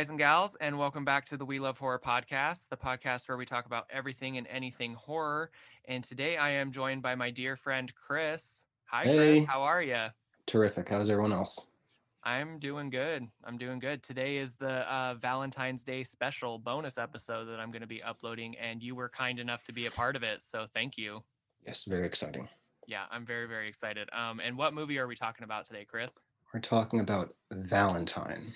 guys and gals, and welcome back to the We Love Horror podcast, the podcast where we talk about everything and anything horror. And today I am joined by my dear friend Chris. Hi, Hey. Chris. How are you? Terrific. How's everyone else? I'm doing good. I'm doing good. Today is the uh, Valentine's Day special bonus episode that I'm going to be uploading, and you were kind enough to be a part of it. So thank you. Yes, very exciting. Yeah, I'm very, very excited. Um, and what movie are we talking about today, Chris? We're talking about Valentine.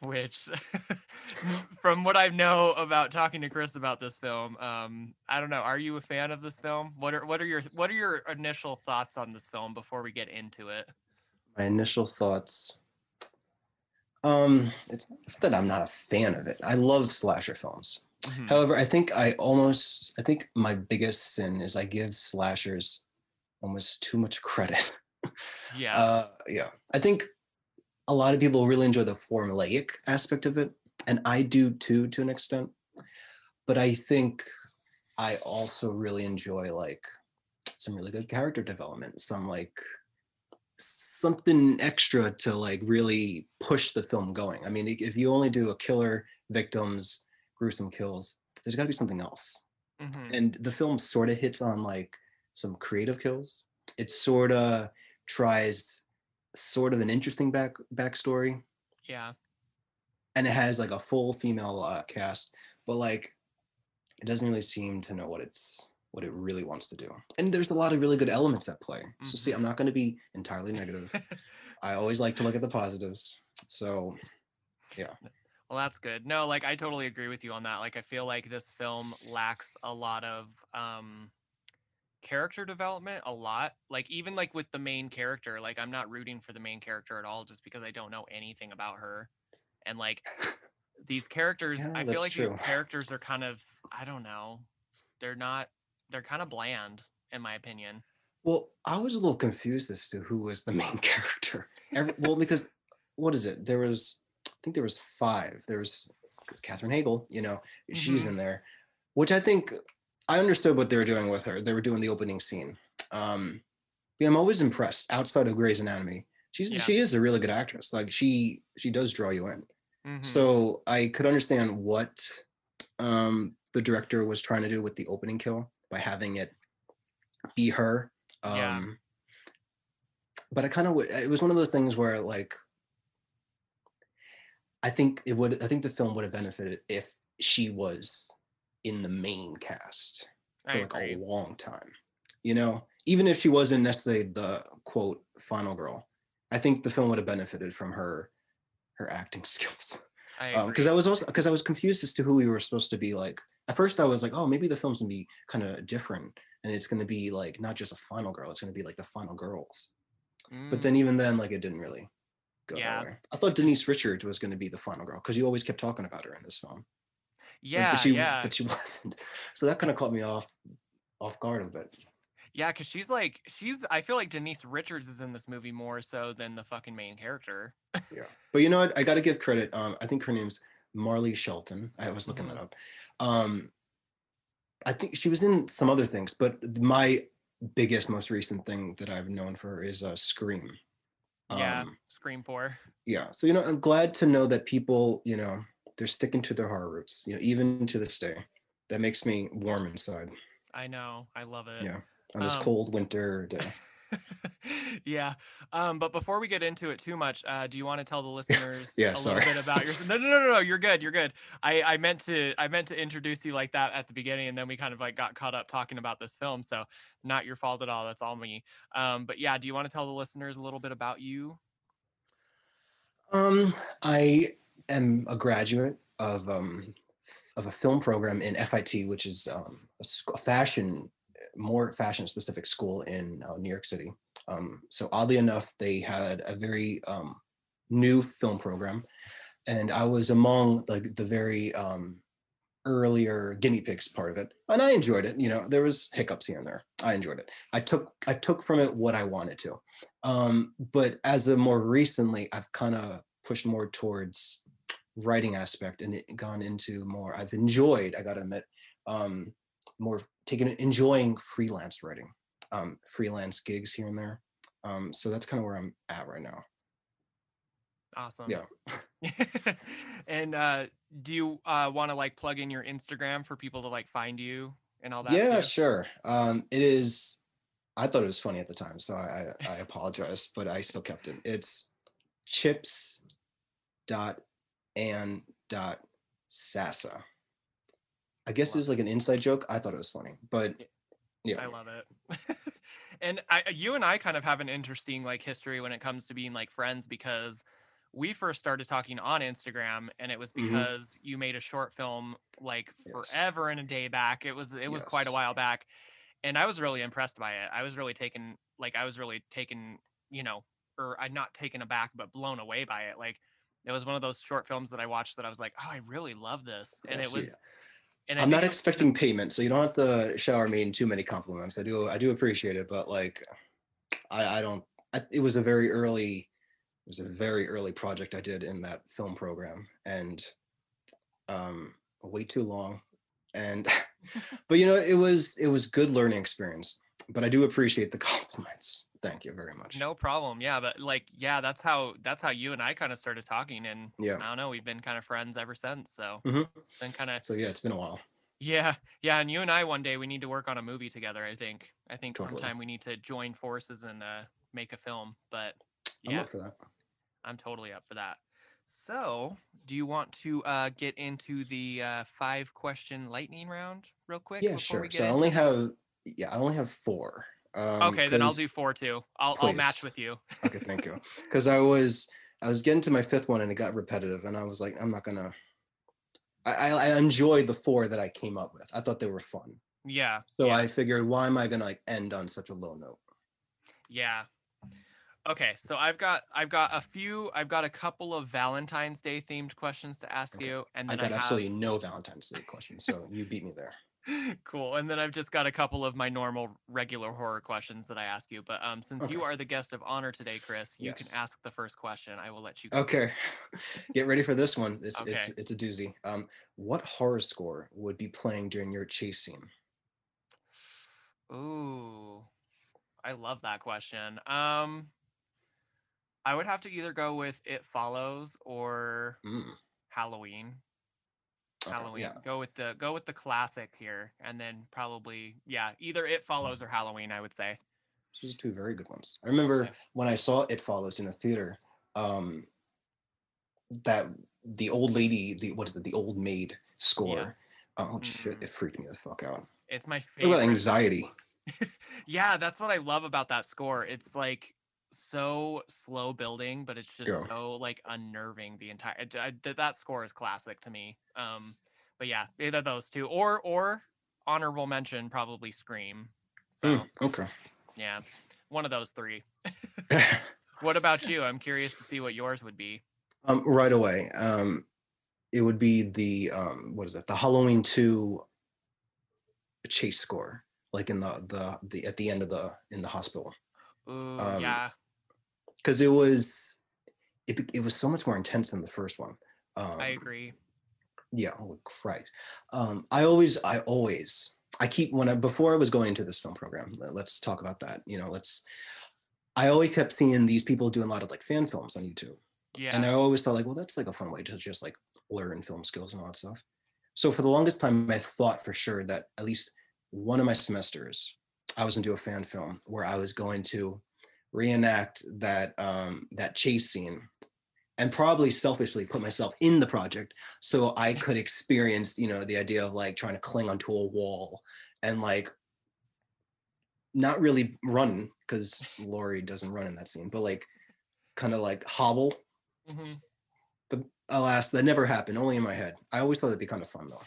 Which from what I know about talking to Chris about this film, um, I don't know. Are you a fan of this film? What are what are your what are your initial thoughts on this film before we get into it? My initial thoughts. Um, it's not that I'm not a fan of it. I love slasher films. Mhm. However, I think I almost I think my biggest sin is I give slashers almost too much credit. Yeah, Uh yeah. I think a lot of people really enjoy the formulaic aspect of it, and I do too to an extent. But I think I also really enjoy like some really good character development, some like something extra to like really push the film going. I mean, if you only do a killer, victims, gruesome kills, there's got to be something else mhm, and the film sort of hits on like some creative kills. It sort of tries sort of an interesting back backstory, yeah, and it has like a full female uh, cast, but like it doesn't really seem to know what it's what it really wants to do. And there's a lot of really good elements at play. So see, I'm not going to be entirely negative. I always like to look at the positives. So yeah. Well, that's good. No, like I totally agree with you on that. Like I feel like this film lacks a lot of um character development a lot. Like even like with the main character, like I'm not rooting for the main character at all just because I don't know anything about her. And like these characters, Yeah, I feel like these characters are kind of I don't know. They're not they're kind of bland in my opinion. Well, I was a little confused as to who was the main character. Every, well, because what is it? There was, I think there was five. There was Katherine Heigl. You know, she's Mhm. in there, which I think I understood what they were doing with her. They were doing the opening scene. Um, yeah, I'm always impressed. Outside of Grey's Anatomy, she's Yeah. she is a really good actress. Like she she does draw you in. Mhm. So I could understand what um, the director was trying to do with the opening kill by having it be her. Um, Yeah. But I kind of it was one of those things where like I think it would I think the film would have benefited if she was in the main cast I for like agree. a long time. You know, even if she wasn't necessarily the quote final girl, I think the film would have benefited from her her acting skills I because. I was also because I was confused as to who we were supposed to be like. At first, I was like, oh, maybe the film's gonna be kind of different, and it's gonna be like not just a final girl; it's gonna be like the final girls. But Mm, then even then, like it didn't really go Yeah. that way. I thought Denise Richards was gonna be the final girl because you always kept talking about her in this film. Yeah, but she, yeah. but she wasn't. So that kind of caught me off off guard a bit. Yeah, because she's like she's. I feel like Denise Richards is in this movie more so than the fucking main character. Yeah, but you know what? I got to give credit. Um, I think her name's Marley Shelton. I was looking Mhm. that up. Um, I think she was in some other things, but my biggest, most recent thing that I've known for her is uh, Scream. yeah, Um, Scream Four. yeah. So you know, I'm glad to know that people, you know, they're sticking to their horror roots. You know, even to this day, that makes me warm inside I know, I love it. Yeah. on this Um, cold winter day. yeah. Um, but before we get into it too much, uh, do you want to tell the listeners Yeah, a sorry. little bit about yourself? No, no, no, no, no. You're good. You're good. I, I meant to I meant to introduce you like that at the beginning, and then we kind of like got caught up talking about this film. So not your fault at all. That's all me. Um, but yeah, do you want to tell the listeners a little bit about you? Um, I am a graduate of um of a film program in FIT, which is um, a, sc- a fashion, more fashion specific school in uh, New York City. Um, so oddly enough, they had a very um, new film program, and I was among like the very um, earlier guinea pigs part of it, and I enjoyed it. You know, there was hiccups here and there. I enjoyed it. I took I took from it what I wanted to. Um, but as of more recently, I've kind of pushed more towards writing aspect and it gone into more. I've enjoyed. I gotta admit, um, more taking enjoying freelance writing, um, freelance gigs here and there. Um, so that's kind of where I'm at right now. Awesome. Yeah. and uh, do you uh, want to like plug in your Instagram for people to like find you and all that? Yeah, too? sure. Um, it is. I thought it was funny at the time, so I I, I apologize, but I still kept it. It's chips dot and dot sassa. I guess it was like an inside joke. I thought it was funny, but yeah, I love it. and I, you and I kind of have an interesting like history when it comes to being like friends because we first started talking on Instagram and it was Mhm. because you made a short film like Yes. forever and a day back. It was it was quite a while back. And I was really impressed by it. I was really taken like I was really taken, you know, or I'm not taken aback, but blown away by it. Like it was one of those short films that I watched that I was like, oh, I really love this. And Yes, it yeah. was and I I'm not expecting payment, so you don't have to shower me in too many compliments. I do I do appreciate it, but like I, I don't I, it was a very early it was a very early project I did in that film program and um way too long and but you know it was it was good learning experience but I do appreciate the compliments. Thank you very much. No problem. Yeah, but like, yeah, that's how that's how you and I kind of started talking, and Yeah. I don't know, we've been kind of friends ever since. So Mhm. been kind of So yeah, it's been a while. yeah, yeah. And you and I one day we need to work on a movie together. I think I think Totally. sometime we need to join forces and uh, make a film. But yeah, I'm up for that. I'm totally up for that. So, do you want to uh, get into the uh, five question lightning round real quick? Yeah, before sure. we get So I only have yeah, I only have four. Um, Okay, then I'll do four too. I'll I'll match with you. Okay, thank you. Because I was I was getting to my fifth one and it got repetitive, and I was like, I'm not gonna. I, I enjoyed the four that I came up with. I thought they were fun. Yeah. So yeah. I figured, why am I gonna like end on such a low note? Yeah. Okay, so I've got I've got a few I've got a couple of Valentine's Day themed questions to ask Okay, you, and I got I, have absolutely no Valentine's Day questions, so you beat me there. cool, and then I've just got a couple of my normal regular horror questions that I ask you. But um, since you are the guest of honor today, Chris, you Yes. can ask the first question. I will let you. go Okay, get ready for this one. It's it's it's a doozy. Um, what horror score would be playing during your chase scene? Ooh, I love that question. Um, I would have to either go with It Follows or Mm, Halloween. Okay, Halloween. Yeah, Go with the go with the classic here, and then probably yeah, either It Follows or Halloween. I would say. These are two very good ones. I remember Yeah. when I saw It Follows in a theater. Um, that the old lady, the what is it, the old maid score. Oh shit! Mm. It freaked me the fuck out. It's my favorite. about anxiety. Yeah, that's what I love about that score. It's like so slow building, but it's just Yeah. so like unnerving. The entire it- I- that score is classic to me. Um, but yeah, either those two, or or honorable mention probably Scream. So Mm, okay. yeah, one of those three. What about you? I'm curious to see what yours would be. um, right away. Um, it would be the um, what is that? The Halloween two chase score, like in the the the at the end of the in the hospital, Ooh, Um, yeah, because it was it it was so much more intense than the first one. Um, I agree. yeah oh christ um i always i always i keep when i before i was going into this film program let's talk about that you know let's i always kept seeing these people doing a lot of like fan films on youtube Yeah, and i always thought like well that's like a fun way to just like learn film skills and all that stuff so for the longest time i thought for sure that at least one of my semesters i was into a fan film where i was going to reenact that um that chase scene and probably selfishly put myself in the project so I could experience, you know, the idea of like trying to cling onto a wall and like not really run because Laurie doesn't run in that scene, but like kind of like hobble. hmm Alas, that never happened, only in my head. I always thought it'd be kind of fun though.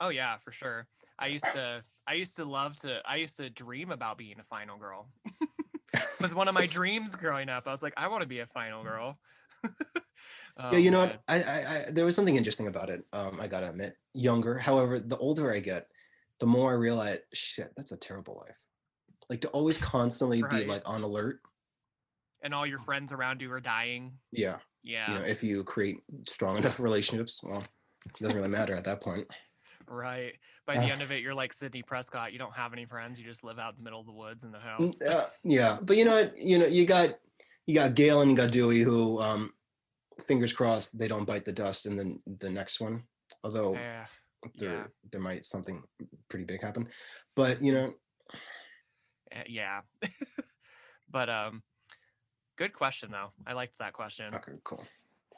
Oh yeah, for sure. I used to I used to love to I used to dream about being a final girl. it was one of my dreams growing up. I was like, I want to be a final girl. yeah, Oh, you know man. what? I, I, I there was something interesting about it. Um, I gotta admit, younger. However, the older I get, the more I realize, shit, that's a terrible life. Like to always constantly Right. be like on alert. And all your friends around you are dying. Yeah, Yeah, you know, if you create strong enough relationships, well, it doesn't really matter at that point. right. By the Uh. end of it, you're like Sidney Prescott. You don't have any friends. You just live out in the middle of the woods in the house. uh, yeah, but you know what? You know, you got you got Gail and you got Dewey who um fingers crossed they don't bite the dust in the the next one. Although Yeah. there yeah. there might something pretty big happen, but you know, eh, Yeah. but um good question though. I liked that question. okay, cool.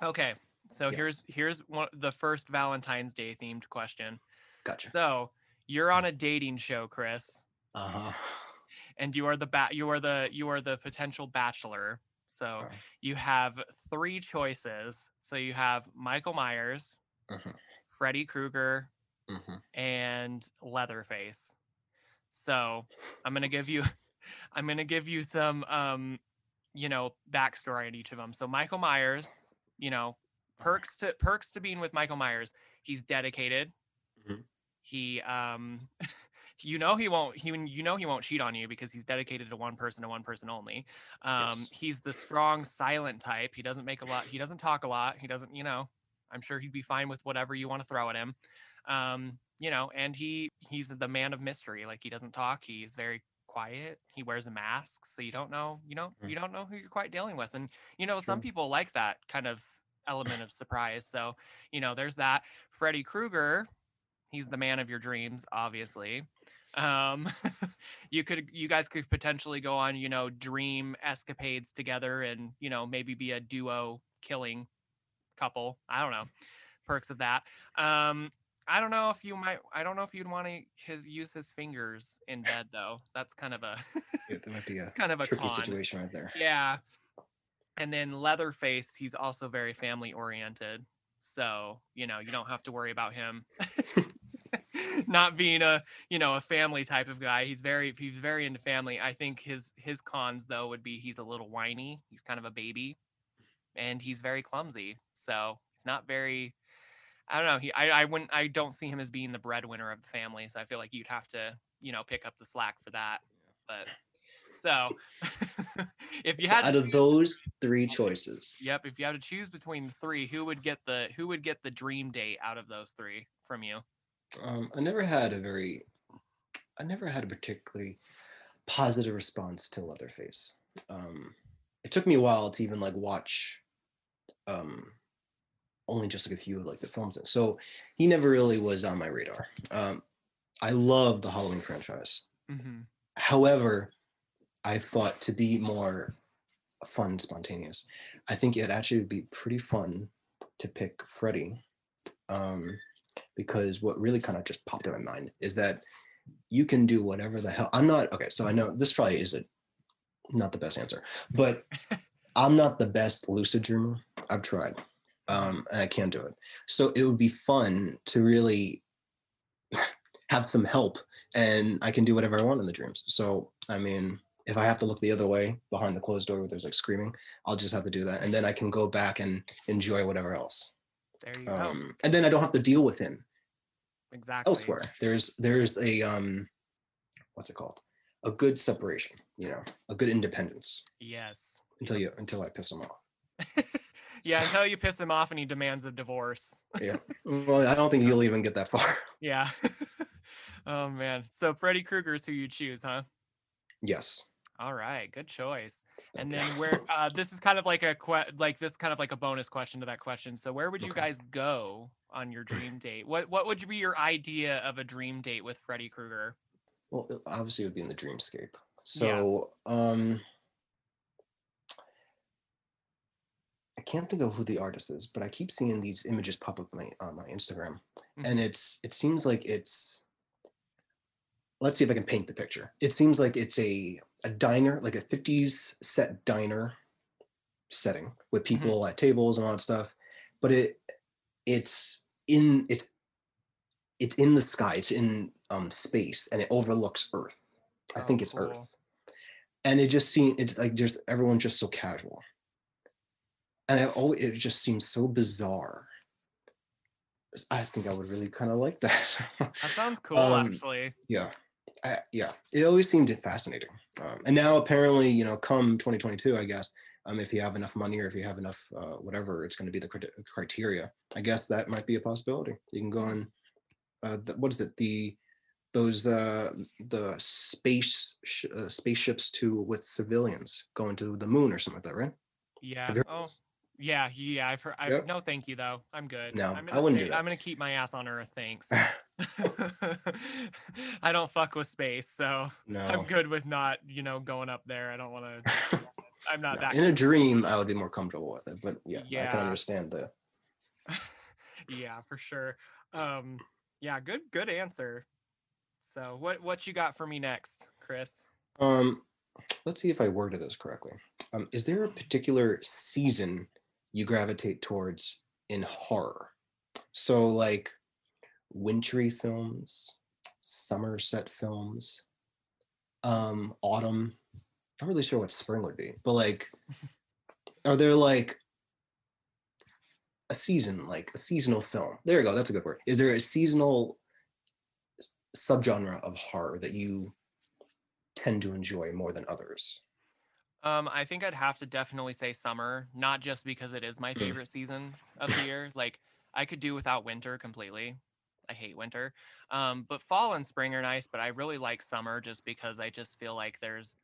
Okay. So Yes. here's here's one the first Valentine's Day themed question. Gotcha. So you're on a dating show, Chris, Uh huh. and you are the ba- you are the you are the potential bachelor. So Okay. you have three choices. So you have Michael Myers, Mhm. Freddy Krueger, hmm and Leatherface. So I'm gonna give you I'm gonna give you some um you know backstory on each of them. So Michael Myers, you know, perks to perks to being with Michael Myers. He's dedicated. Mhm. He um you know he won't he you know he won't cheat on you because he's dedicated to one person and one person only. Um Yes. he's the strong silent type. He doesn't make a lot he doesn't talk a lot. He doesn't, you know, I'm sure he'd be fine with whatever you want to throw at him. Um, you know, and he he's the man of mystery. Like he doesn't talk. He's very quiet. He wears a mask, so you don't know, you know, Mm. you don't know who you're quite dealing with. And you know, some people like that kind of element of surprise. So, you know, there's that. Freddy Krueger, he's the man of your dreams, obviously. Um, you could, you guys could potentially go on, you know, dream escapades together, and you know, maybe be a duo killing couple. I don't know, perks of that. Um, I don't know if you might. I don't know if you'd want to his use his fingers in bed though. That's kind of a Yeah, that might be a kind of a tricky con. situation right there. Yeah. And then Leatherface, he's also very family oriented. So, you know, you don't have to worry about him not being a, you know, a family type of guy. He's very he's very into family. I think his his cons though would be he's a little whiny. He's kind of a baby and he's very clumsy. So, he's not very I don't know. He I I wouldn't I don't see him as being the breadwinner of the family. So I feel like you'd have to, you know, pick up the slack for that. But so if you So had out to of those three choices, Yep. If you had to choose between the three, who would get the who would get the dream date out of those three from you? Um, I never had a very, I never had a particularly positive response to Leatherface. Um, it took me a while to even like watch, um, only just like a few of like the films. So he never really was on my radar. Um, I love the Halloween franchise. Mm-hmm. However, I thought to be more fun, spontaneous, I think it actually would be pretty fun to pick Freddy. Um, because what really kind of just popped in my mind is that you can do whatever the hell. I'm not okay, so I know this probably isn't not the best answer, but I'm not the best lucid dreamer. I've tried. Um, and I can't do it. So it would be fun to really have some help and I can do whatever I want in the dreams. So, I mean, if I have to look the other way behind the closed door where there's like screaming, I'll just have to do that. And then I can go back and enjoy whatever else. There you go. Um, and then I don't have to deal with him Exactly. elsewhere. There's, there's a, um, what's it called? A good separation, you know, a good independence Yes. until you, until I piss him off. yeah, So- until you piss him off and he demands a divorce. Yeah. Well, I don't think he'll even get that far. Yeah. oh man. So Freddy Krueger is who you choose, huh? yes. All right, good choice. And then where uh, this is kind of like a que- like this kind of like a bonus question to that question. So where would you Okay. guys go on your dream date? What what would be your idea of a dream date with Freddy Krueger? Well, obviously it would be in the dreamscape. So, um, I can't think of who the artist is, but I keep seeing these images pop up my on my Instagram, and it's it seems like it's. Let's see if I can paint the picture. It seems like it's a a diner, like a '50s set diner setting with people at tables and all that stuff, but it it's in it's it's in the sky. It's in um space, and it overlooks Earth. I Oh, think it's cool. Earth. And it just seems it's like just everyone's just so casual. And I always it just seems so bizarre. I think I would really kind of like that. That sounds cool, Um, actually. yeah. I, yeah. It always seemed fascinating. Um, and now apparently, you know, come 2022, I guess, um, if you have enough money or if you have enough, uh, whatever, it's going to be the crite- criteria. I guess that might be a possibility. You can go on, uh, the, what is it? The, those, uh, the space, sh- uh, spaceships to with civilians going to the moon or something like that, right? Yeah. have you heard Oh, Yeah, yeah, I've heard. I, Yep. No, thank you though. I'm good. No, I'm I gonna wouldn't stay- do that. I'm gonna keep my ass on Earth. Thanks. I don't fuck with space, so No. I'm good with not, you know, going up there. I don't want to. I'm not No, that. In a dream, I would be more comfortable with it, but yeah, I can understand the. yeah, for sure. Um, yeah, good, good answer. So, what what you got for me next, Chris? Um, let's see if I worded this correctly. Um, is there a particular season you gravitate towards in horror? So, like wintry films, Somerset films, um, autumn. I'm not really sure what spring would be, but like, are there like a season, like a seasonal film? There you go. That's a good word. Is there a seasonal subgenre of horror that you tend to enjoy more than others? Um, I think I'd have to definitely say summer, not just because it is my Mm. favorite season of the year. Like I could do without winter completely. I hate winter. Um, but fall and spring are nice, but I really like summer just because I just feel like there's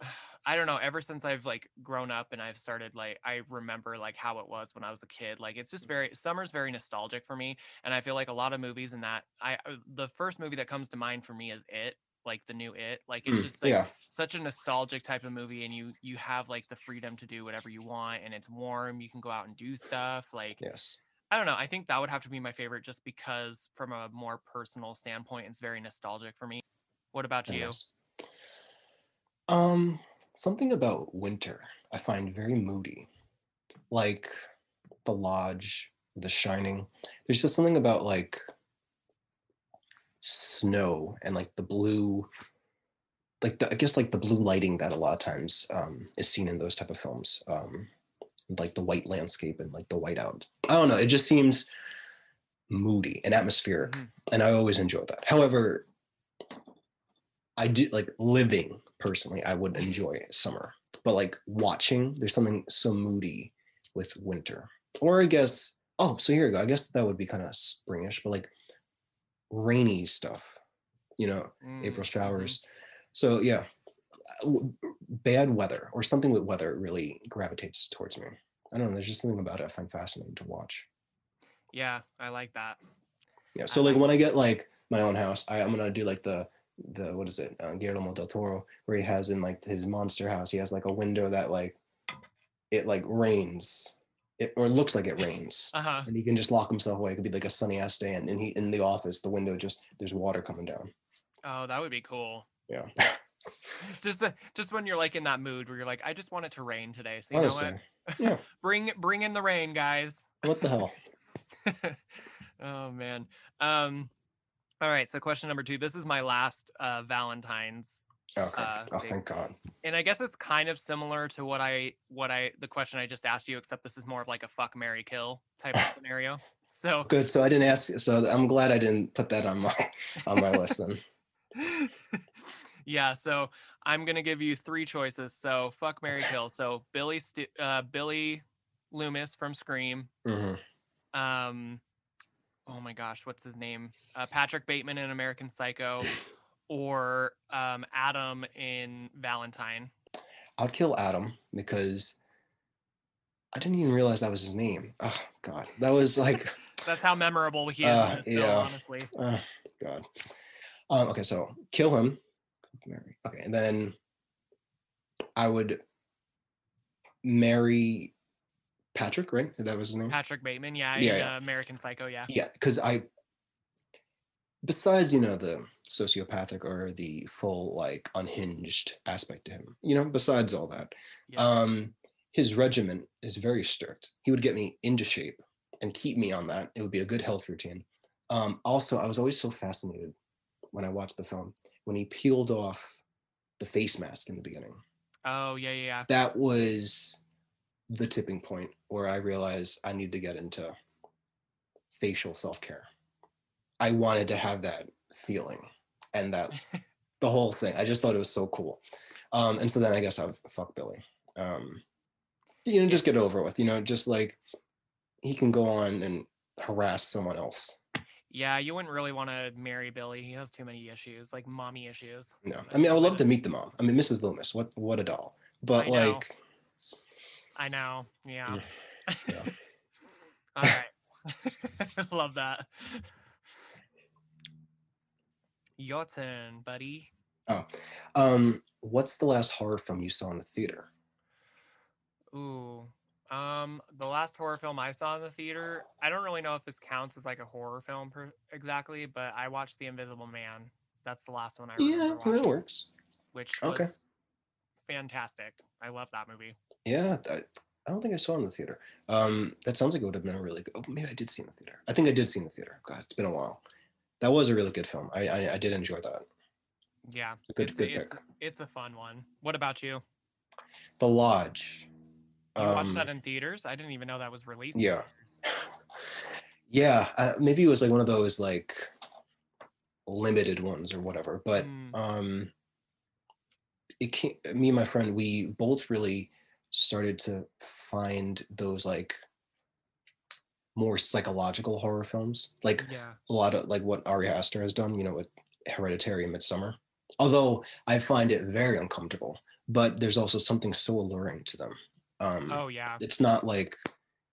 I don't know, ever since I've like grown up and I've started like I remember like how it was when I was a kid. Like it's just very summer's very nostalgic for me and I feel like a lot of movies in that I uh, the first movie that comes to mind for me is It, like the new It. Like it's Mm, just like yeah. such a nostalgic type of movie and you you have like the freedom to do whatever you want and it's warm you can go out and do stuff like Yes. i don't know i think that would have to be my favorite just because from a more personal standpoint it's very nostalgic for me what about you. Um, something about winter I find very moody. Like The Lodge, The Shining. There's just something about like snow and like the blue like the, I guess like the blue lighting that a lot of times um, is seen in those type of films. Um, like the white landscape and like the whiteout. I don't know. It just seems moody and atmospheric, Mhm. and I always enjoy that. However, I do like living personally. I would enjoy summer, but like watching, there's something so moody with winter. Or I guess, oh, so here you go. I guess that would be kind of springish, but like rainy stuff. You know, April Mm, mhm. showers. So yeah, bad weather or something with weather really gravitates towards me. I don't know. There's just something about it I find fascinating to watch. yeah i like that Yeah. So I like like when I get like my own house, I, I'm gonna do like the the what is it, uh, Guillermo del Toro, where he has in like his monster house, he has like a window that like it like rains, it or looks like it rains, uh-huh and he can just lock himself away. It could be like a sunny ass day, and, and he in the office, the window just there's water coming down. oh that would be cool Yeah. just uh, just when you're like in that mood where you're like i just want it to rain today so you know Honestly, what yeah. bring bring in the rain guys What the hell? oh man. Um all right, so question number 2. This is my last uh Valentine's Okay. Uh, oh, they- thank God. and I guess it's kind of similar to what I what I the question I just asked you except this is more of like a fuck Mary kill type of scenario. So Good. So I didn't ask. So I'm glad I didn't put that on my on my list then. yeah, so I'm going to give you three choices. So fuck Mary kill. So Billy Stu- uh Billy Loomis from Scream, hmm um oh my gosh what's his name uh, patrick bateman in american psycho or um adam in valentine I'd kill Adam because I didn't even realize that was his name. Oh God, that was like, that's how memorable he is Uh, film yeah. honestly oh God. Um, okay, so kill him. Okay, and then I would marry Patrick. Right? That was his name. patrick bateman yeah, Yeah, yeah. Uh, american psycho yeah Yeah, because I, besides you know the sociopathic or the full like unhinged aspect to him, you know, besides all that, yeah. um, his regimen is very strict. He would get me into shape and keep me on that. It would be a good health routine. Um, also, I was always so fascinated when I watched the film when he peeled off the face mask in the beginning. oh yeah yeah yeah That was the tipping point where I realized I need to get into facial self care. I wanted to have that feeling and that the whole thing. I just thought it was so cool. Um, and so then I guess I would fuck Billy. Um, you know, just get over with, you know, just like he can go on and harass someone else. yeah you wouldn't really want to marry billy he has too many issues like mommy issues No, I mean, I would love to meet the mom. I mean, Mrs. Loomis, what what a doll. But I like, I know. Yeah. Yeah. All right. Love that. Your turn, buddy. Oh, um, what's the last horror film you saw in the theater? Ooh. Um, the last horror film I saw in the theater, I don't really know if this counts as like a horror film per- exactly, but I watched The Invisible Man. That's the last one I Yeah, remember that works. which Okay. was fantastic. I love that movie. Yeah, I, I don't think I saw it in the theater. Um, that sounds like it would have been a really good. Oh, maybe I did see in the theater. I think I did see in the theater. God, it's been a while. That was a really good film. I I, I did enjoy that. Yeah, good- it's, good it's, pick. it's a fun one. What about you? The Lodge. You watched that Um, in theaters? I didn't even know that was released. Yeah. Yeah, uh, maybe it was like one of those like limited ones or whatever. But Mm, um, it came. Me and my friend, we both really started to find those like more psychological horror films, like yeah. a lot of like what Ari Aster has done, you know, with Hereditary and Midsommar. Although I find it very uncomfortable, but there's also something so alluring to them. Um, Oh yeah. it's not like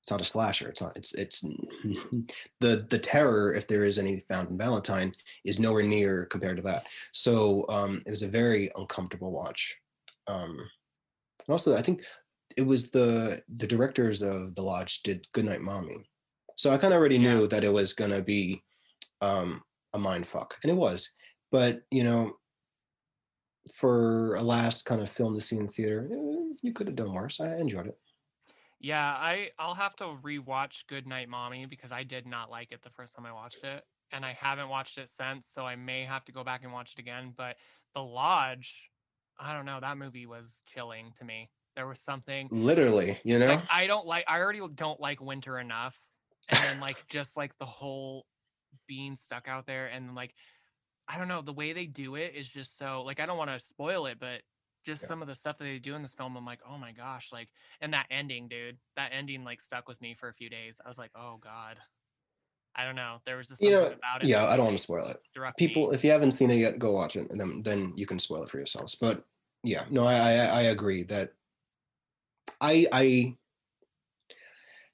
it's not a slasher. It's not. It's it's the the terror, if there is any found in Valentine, is nowhere near compared to that. So um, it was a very uncomfortable watch. Um, and also, I think it was the the directors of the lodge did Goodnight Mommy, so I kind of already Yeah. knew that it was gonna be um, a mind fuck, and it was. But you know, for a last kind of film to see in the theater, eh, you could have done worse. I enjoyed it. Yeah, I I'll have to rewatch Good Night Mommy because I did not like it the first time I watched it, and I haven't watched it since, so I may have to go back and watch it again. But The Lodge, I don't know, that movie was chilling to me. There was something Literally, you know. like I don't like I already don't like winter enough, and then like just like the whole being stuck out there and like I don't know the way they do it is just so like I don't want to spoil it, but just Yeah. some of the stuff that they do in this film, I'm like, oh my gosh, like and that ending, dude, that ending like stuck with me for a few days. I was like, oh god, I don't know. There was just You know, about it. yeah, I don't want to spoil it. struck me. People, if you haven't seen it yet, go watch it, and then then you can spoil it for yourselves. But yeah, no, I I, I agree that I I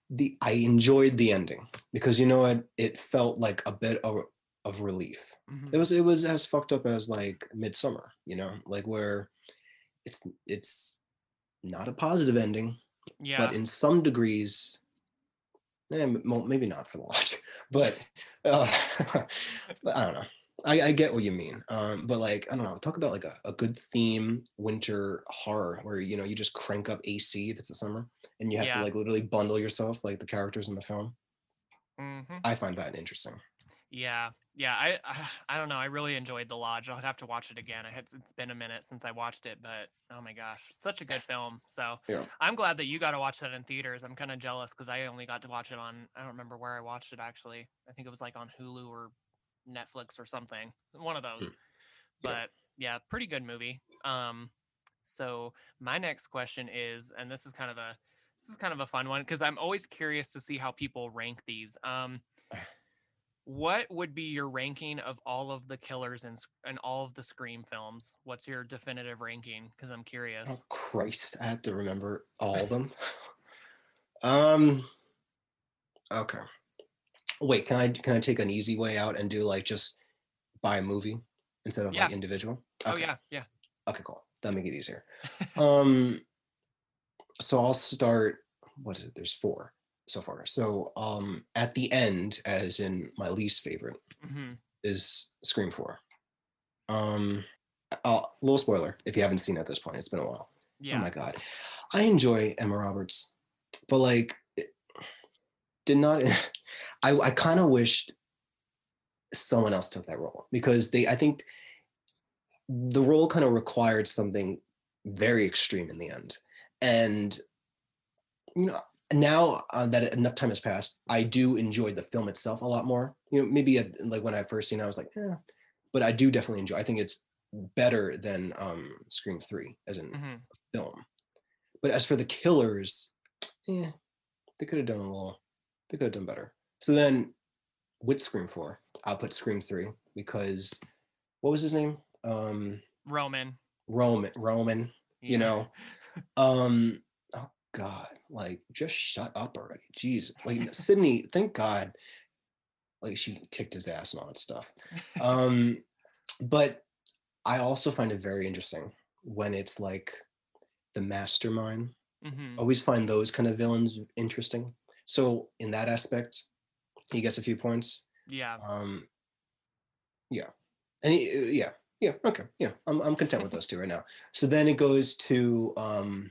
the I enjoyed the ending because you know what, it felt like a bit of of relief. Mhm. It was it was as fucked up as like Midsommar, you know, like where it's it's not a positive ending, yeah, but in some degrees, eh, well, maybe not for the lodge, but uh, but I don't know. I, I get what you mean, um, but like I don't know. Talk about like a, a good theme winter horror where you know you just crank up AC if it's the summer, and you have Yeah. to like literally bundle yourself like the characters in the film. hmm I find that interesting. Yeah, yeah. I, I I don't know. I really enjoyed The Lodge. I'll have to watch it again. I had, it's been a minute since I watched it, but oh my gosh, such a good film. So Yeah. I'm glad that you got to watch that in theaters. I'm kind of jealous because I only got to watch it on. I don't remember where I watched it actually. I think it was like on Hulu or Netflix or something. One of those. Hmm. But yeah, pretty good movie. Um, so my next question is, and this is kind of a this is kind of a fun one because I'm always curious to see how people rank these. Um, what would be your ranking of all of the killers and and all of the Scream films? What's your definitive ranking? Because I'm curious. Oh Christ, I have to remember all of them. um. Okay. Wait, can I can I take an easy way out and do like just buy a movie instead of Yeah. like individual? Oh yeah, yeah. Okay, cool. That make it easier. um. So I'll start. What is it? There's four so far. So um, at the end, as in my least favorite, hmm is Scream Four. Um, a little spoiler if you haven't seen it at this point. It's been a while. Yeah. Oh my god, I enjoy Emma Roberts, but like, did not. I I kind of wished someone else took that role because they. I think the role kind of required something very extreme in the end, and you know now uh, that enough time has passed, I do enjoy the film itself a lot more. You know, maybe at, like when I first seen, it, I was like, yeah, but I do definitely enjoy. I think it's better than um Scream Three as in hmm film. But as for the killers, eh, they could have done a little. They could have done better. So then, with Scream Four, I'll put Scream Three because what was his name? Um, Roman. Roman. Roman. yeah. You know, um, oh God, like just shut up already. Jeez. Like Sidney, thank God. Like she kicked his ass and all that stuff. Um, but I also find it very interesting when it's like the mastermind. Mhm. Always find those kind of villains interesting. So in that aspect, he gets a few points. Yeah. Um, yeah, and he, uh, yeah, yeah, okay, yeah, I'm I'm content with those two right now. So then it goes to um,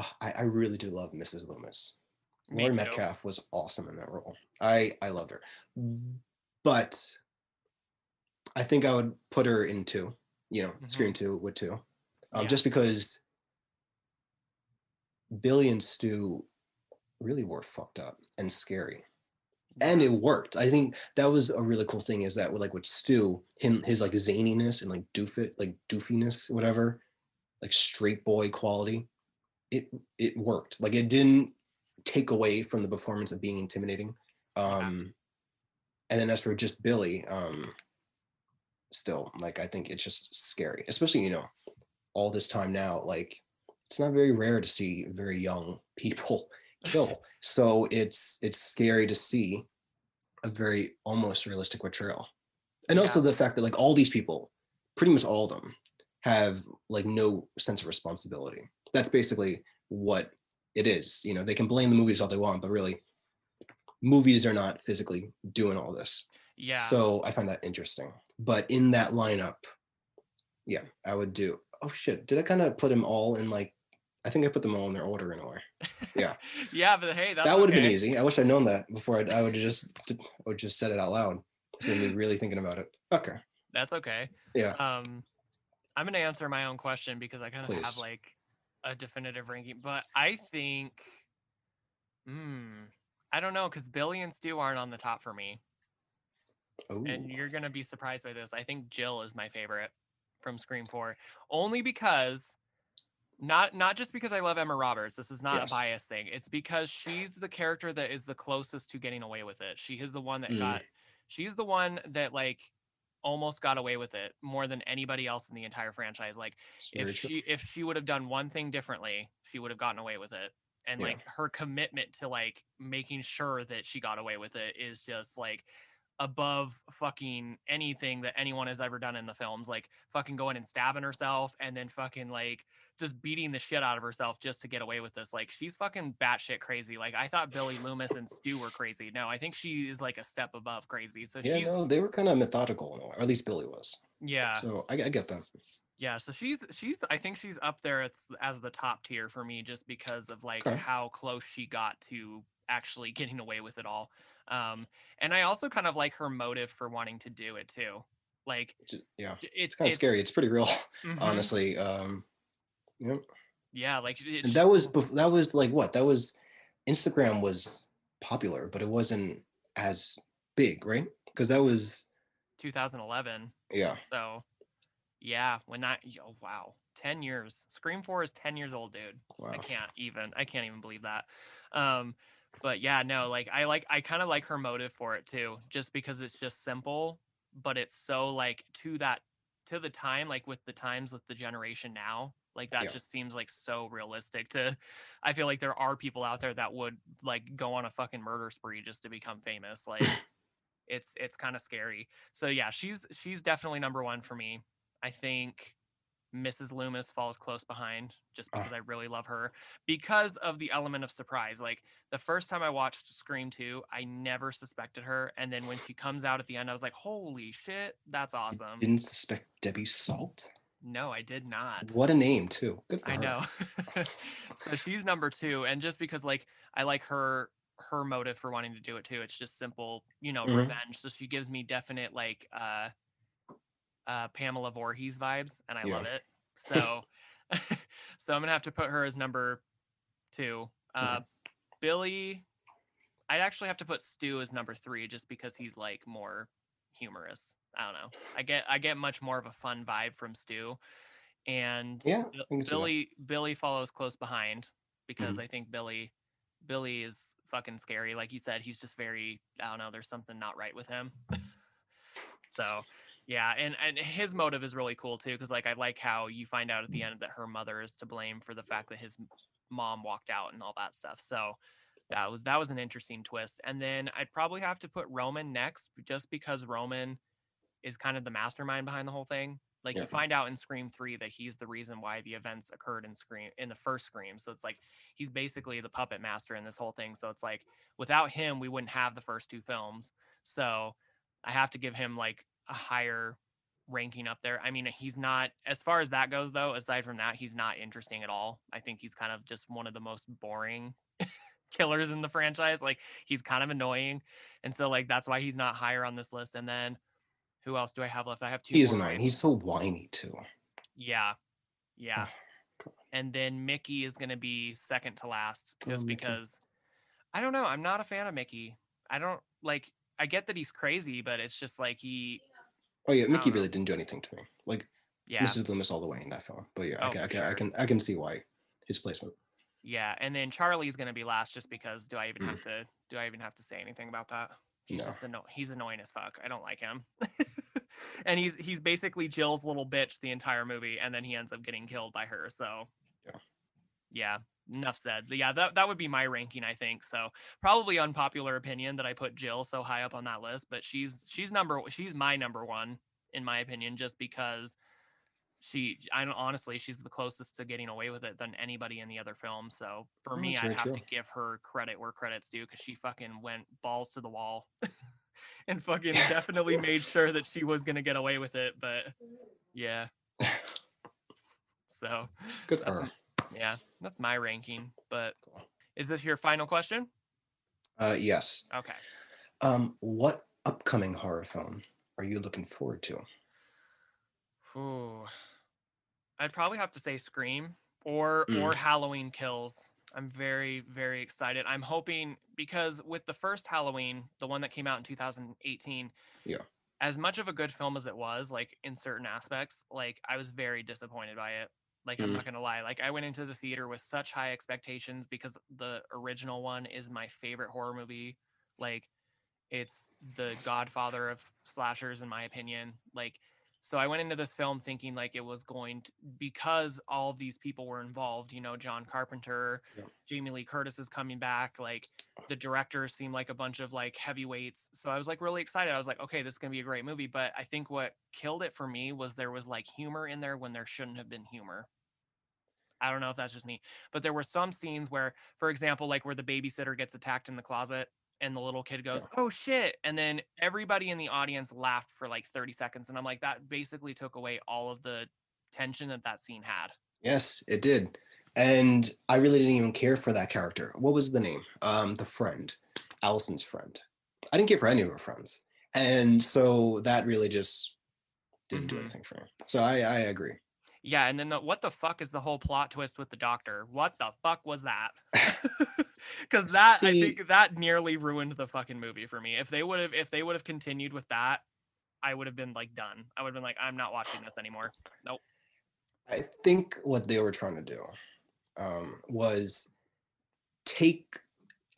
oh, I I really do love Mrs. Loomis. Me Laurie too. Metcalf was awesome in that role. I I loved her, but I think I would put her in two. You know, Mhm. Scream two with two, um, Yeah. just because Billy and Stu really were fucked up and scary and it worked. I think that was a really cool thing is that with like with Stu, him his like zaniness and like doofit, like doofiness, whatever, like straight boy quality, it it worked. Like it didn't take away from the performance of being intimidating. Um and then as for just Billy, um still like I think it's just scary, especially, you know, all this time now, like it's not very rare to see very young people kill. So it's it's scary to see a very almost realistic portrayal. And also Yeah. the fact that like all these people, pretty much all of them, have like no sense of responsibility. That's basically what it is. You know, they can blame the movies all they want, but really movies are not physically doing all this. Yeah. So I find that interesting. But in that lineup, yeah, I would do. Oh shit! Did I kind of put them all in like? I think I put them all in their order in a way. yeah. yeah, but hey, that would have been easy. I wish I'd known that before. I'd, I would have just I would just said it out loud instead of me really thinking about it. Okay. That's okay. Yeah. Um, I'm gonna answer my own question because I kind of have like a definitive ranking, but I think, hmm, I don't know because Billy and Stu aren't on the top for me, Oh. and you're gonna be surprised by this. I think Jill is my favorite from Scream Four, only because. Not not just because I love Emma Roberts. This is not Yes. a bias thing. It's because she's the character that is the closest to getting away with it. She is the one that Mm. got she's the one that like almost got away with it more than anybody else in the entire franchise. Like if true. she if she would have done one thing differently, she would have gotten away with it. And Yeah. like her commitment to like making sure that she got away with it is just like above fucking anything that anyone has ever done in the films. Like fucking going and stabbing herself and then fucking like just beating the shit out of herself just to get away with this. Like she's fucking batshit crazy. Like I thought Billy Loomis and Stu were crazy. No, I think she is like a step above crazy. So yeah, she's no, they were kind of methodical in a way, or at least Billy was. yeah. So I, I get that. Yeah, so she's she's I think she's up there as as the top tier for me just because of like Okay. how close she got to actually getting away with it all. Um and I also kind of like her motive for wanting to do it too. Like Yeah, it's it's kind of scary. It's pretty real, mhm, honestly. Um, know, Yeah, like it's and that was bef- that was like what that was. Instagram was popular, but it wasn't as big, right? Because that was 2011. yeah. So yeah, when that oh wow, 10 years. Scream 4 is 10 years old, dude. Wow. I can't even I can't even believe that. Um but yeah, no, like I like I kind of like her motive for it too, just because it's just simple, but it's so like to that to the time like with the times with the generation now, like that Yeah. just seems like so realistic to I feel like there are people out there that would like go on a fucking murder spree just to become famous like it's it's kind of scary. So yeah, she's she's definitely number 1 for me. I think Mrs. Loomis falls close behind just Ah. because I really love her because of the element of surprise. Like the first time I watched Scream 2, I never suspected her. And then when she comes out at the end, I was like, holy shit, that's You awesome. Didn't suspect Debbie Salt. No, I did not. What a name too. Good for I her. know. so she's number two. And just because like I like her her motive for wanting to do it too. It's just simple, you know, Mhm. revenge. So she gives me definite like uh uh Pamela Voorhees vibes and I love it. So so I'm gonna have to put her as number two. Uh Billy I'd actually have to put Stu as number three just because he's like more humorous. I don't know. I get I get much more of a fun vibe from Stu. And Yeah, Bi- I can see that. Billy Billy follows close behind because Mm-hmm. I think Billy Billy is fucking scary. Like you said, he's just very I don't know, there's something not right with him. so Yeah, and and his motive is really cool too, because like I like how you find out at the end that her mother is to blame for the fact that his mom walked out and all that stuff. So that was that was an interesting twist. And then I'd probably have to put Roman next, just because Roman is kind of the mastermind behind the whole thing. Like Yeah. you find out in Scream Three that he's the reason why the events occurred in Scream in the first Scream. So it's like he's basically the puppet master in this whole thing. So it's like without him, we wouldn't have the first two films. So I have to give him like a higher ranking up there. I mean, he's not as far as that goes though, aside from that, he's not interesting at all. I think he's kind of just one of the most boring killers in the franchise. Like he's kind of annoying. And so like that's why he's not higher on this list. And then who else do I have left? I have two. He's annoying. He's so whiny too. Yeah. Yeah. Oh, God. And then Mickey is going to be second to last Oh, just Mickey. because I don't know. I'm not a fan of Mickey. I don't like, I get that he's crazy, but it's just like he, Oh yeah, Mickey really didn't do anything to me. Like yeah. Mrs. Loomis all the way in that film. But yeah, I Oh, can, I can, I can, I can see why his placement. Yeah. And then Charlie's going to be last just because do I even Mm. have to, do I even have to say anything about that? He's No. just anno- he's annoying as fuck. I don't like him. and he's he's basically Jill's little bitch the entire movie, and then he ends up getting killed by her. So Yeah. yeah, enough said. Yeah, that that would be my ranking, I think. So probably unpopular opinion that I put Jill so high up on that list, but she's she's number she's my number one in my opinion, just because she I don't honestly she's the closest to getting away with it than anybody in the other film. So for Oh, me, I'd have true. to give her credit where credit's due because she fucking went balls to the wall. and fucking definitely made sure that she was gonna get away with it, but yeah. So Good for That's her. Yeah, that's my ranking. But Cool. is this your final question? Uh, yes. Okay. Um, what upcoming horror film are you looking forward to? Ooh. I'd probably have to say Scream or Mm. or Halloween Kills. I'm very very excited. I'm hoping because with the first Halloween, the one that came out in 2018, Yeah. As much of a good film as it was, like in certain aspects, like I was very disappointed by it. Like I'm Mm. not gonna lie, like I went into the theater with such high expectations because the original one is my favorite horror movie. Like it's the godfather of slashers in my opinion. Like so I went into this film thinking like it was going to because all of these people were involved, you know, John Carpenter, Yeah. Jamie Lee Curtis is coming back, like the directors seemed like a bunch of like heavyweights. So I was like really excited. I was like, okay, this is gonna be a great movie. But I think what killed it for me was there was like humor in there when there shouldn't have been humor. I don't know if that's just me, but there were some scenes where, for example, like where the babysitter gets attacked in the closet and the little kid goes, "Oh shit!" and then everybody in the audience laughed for like 30 seconds, and I'm like, that basically took away all of the tension that that scene had. Yes, it did. And I really didn't even care for that character. What was the name? Um, the friend, Allison's friend. I didn't care for any of her friends. And so that really just didn't do Mhm. anything for me. So I, I agree. Yeah, and then the, what the fuck is the whole plot twist with the doctor? What the fuck was that? Because that I think that nearly ruined the fucking movie for me. If they would have if they would have continued with that, I would have been like done. I would have been like, I'm not watching this anymore. Nope. I think what they were trying to do um, was take,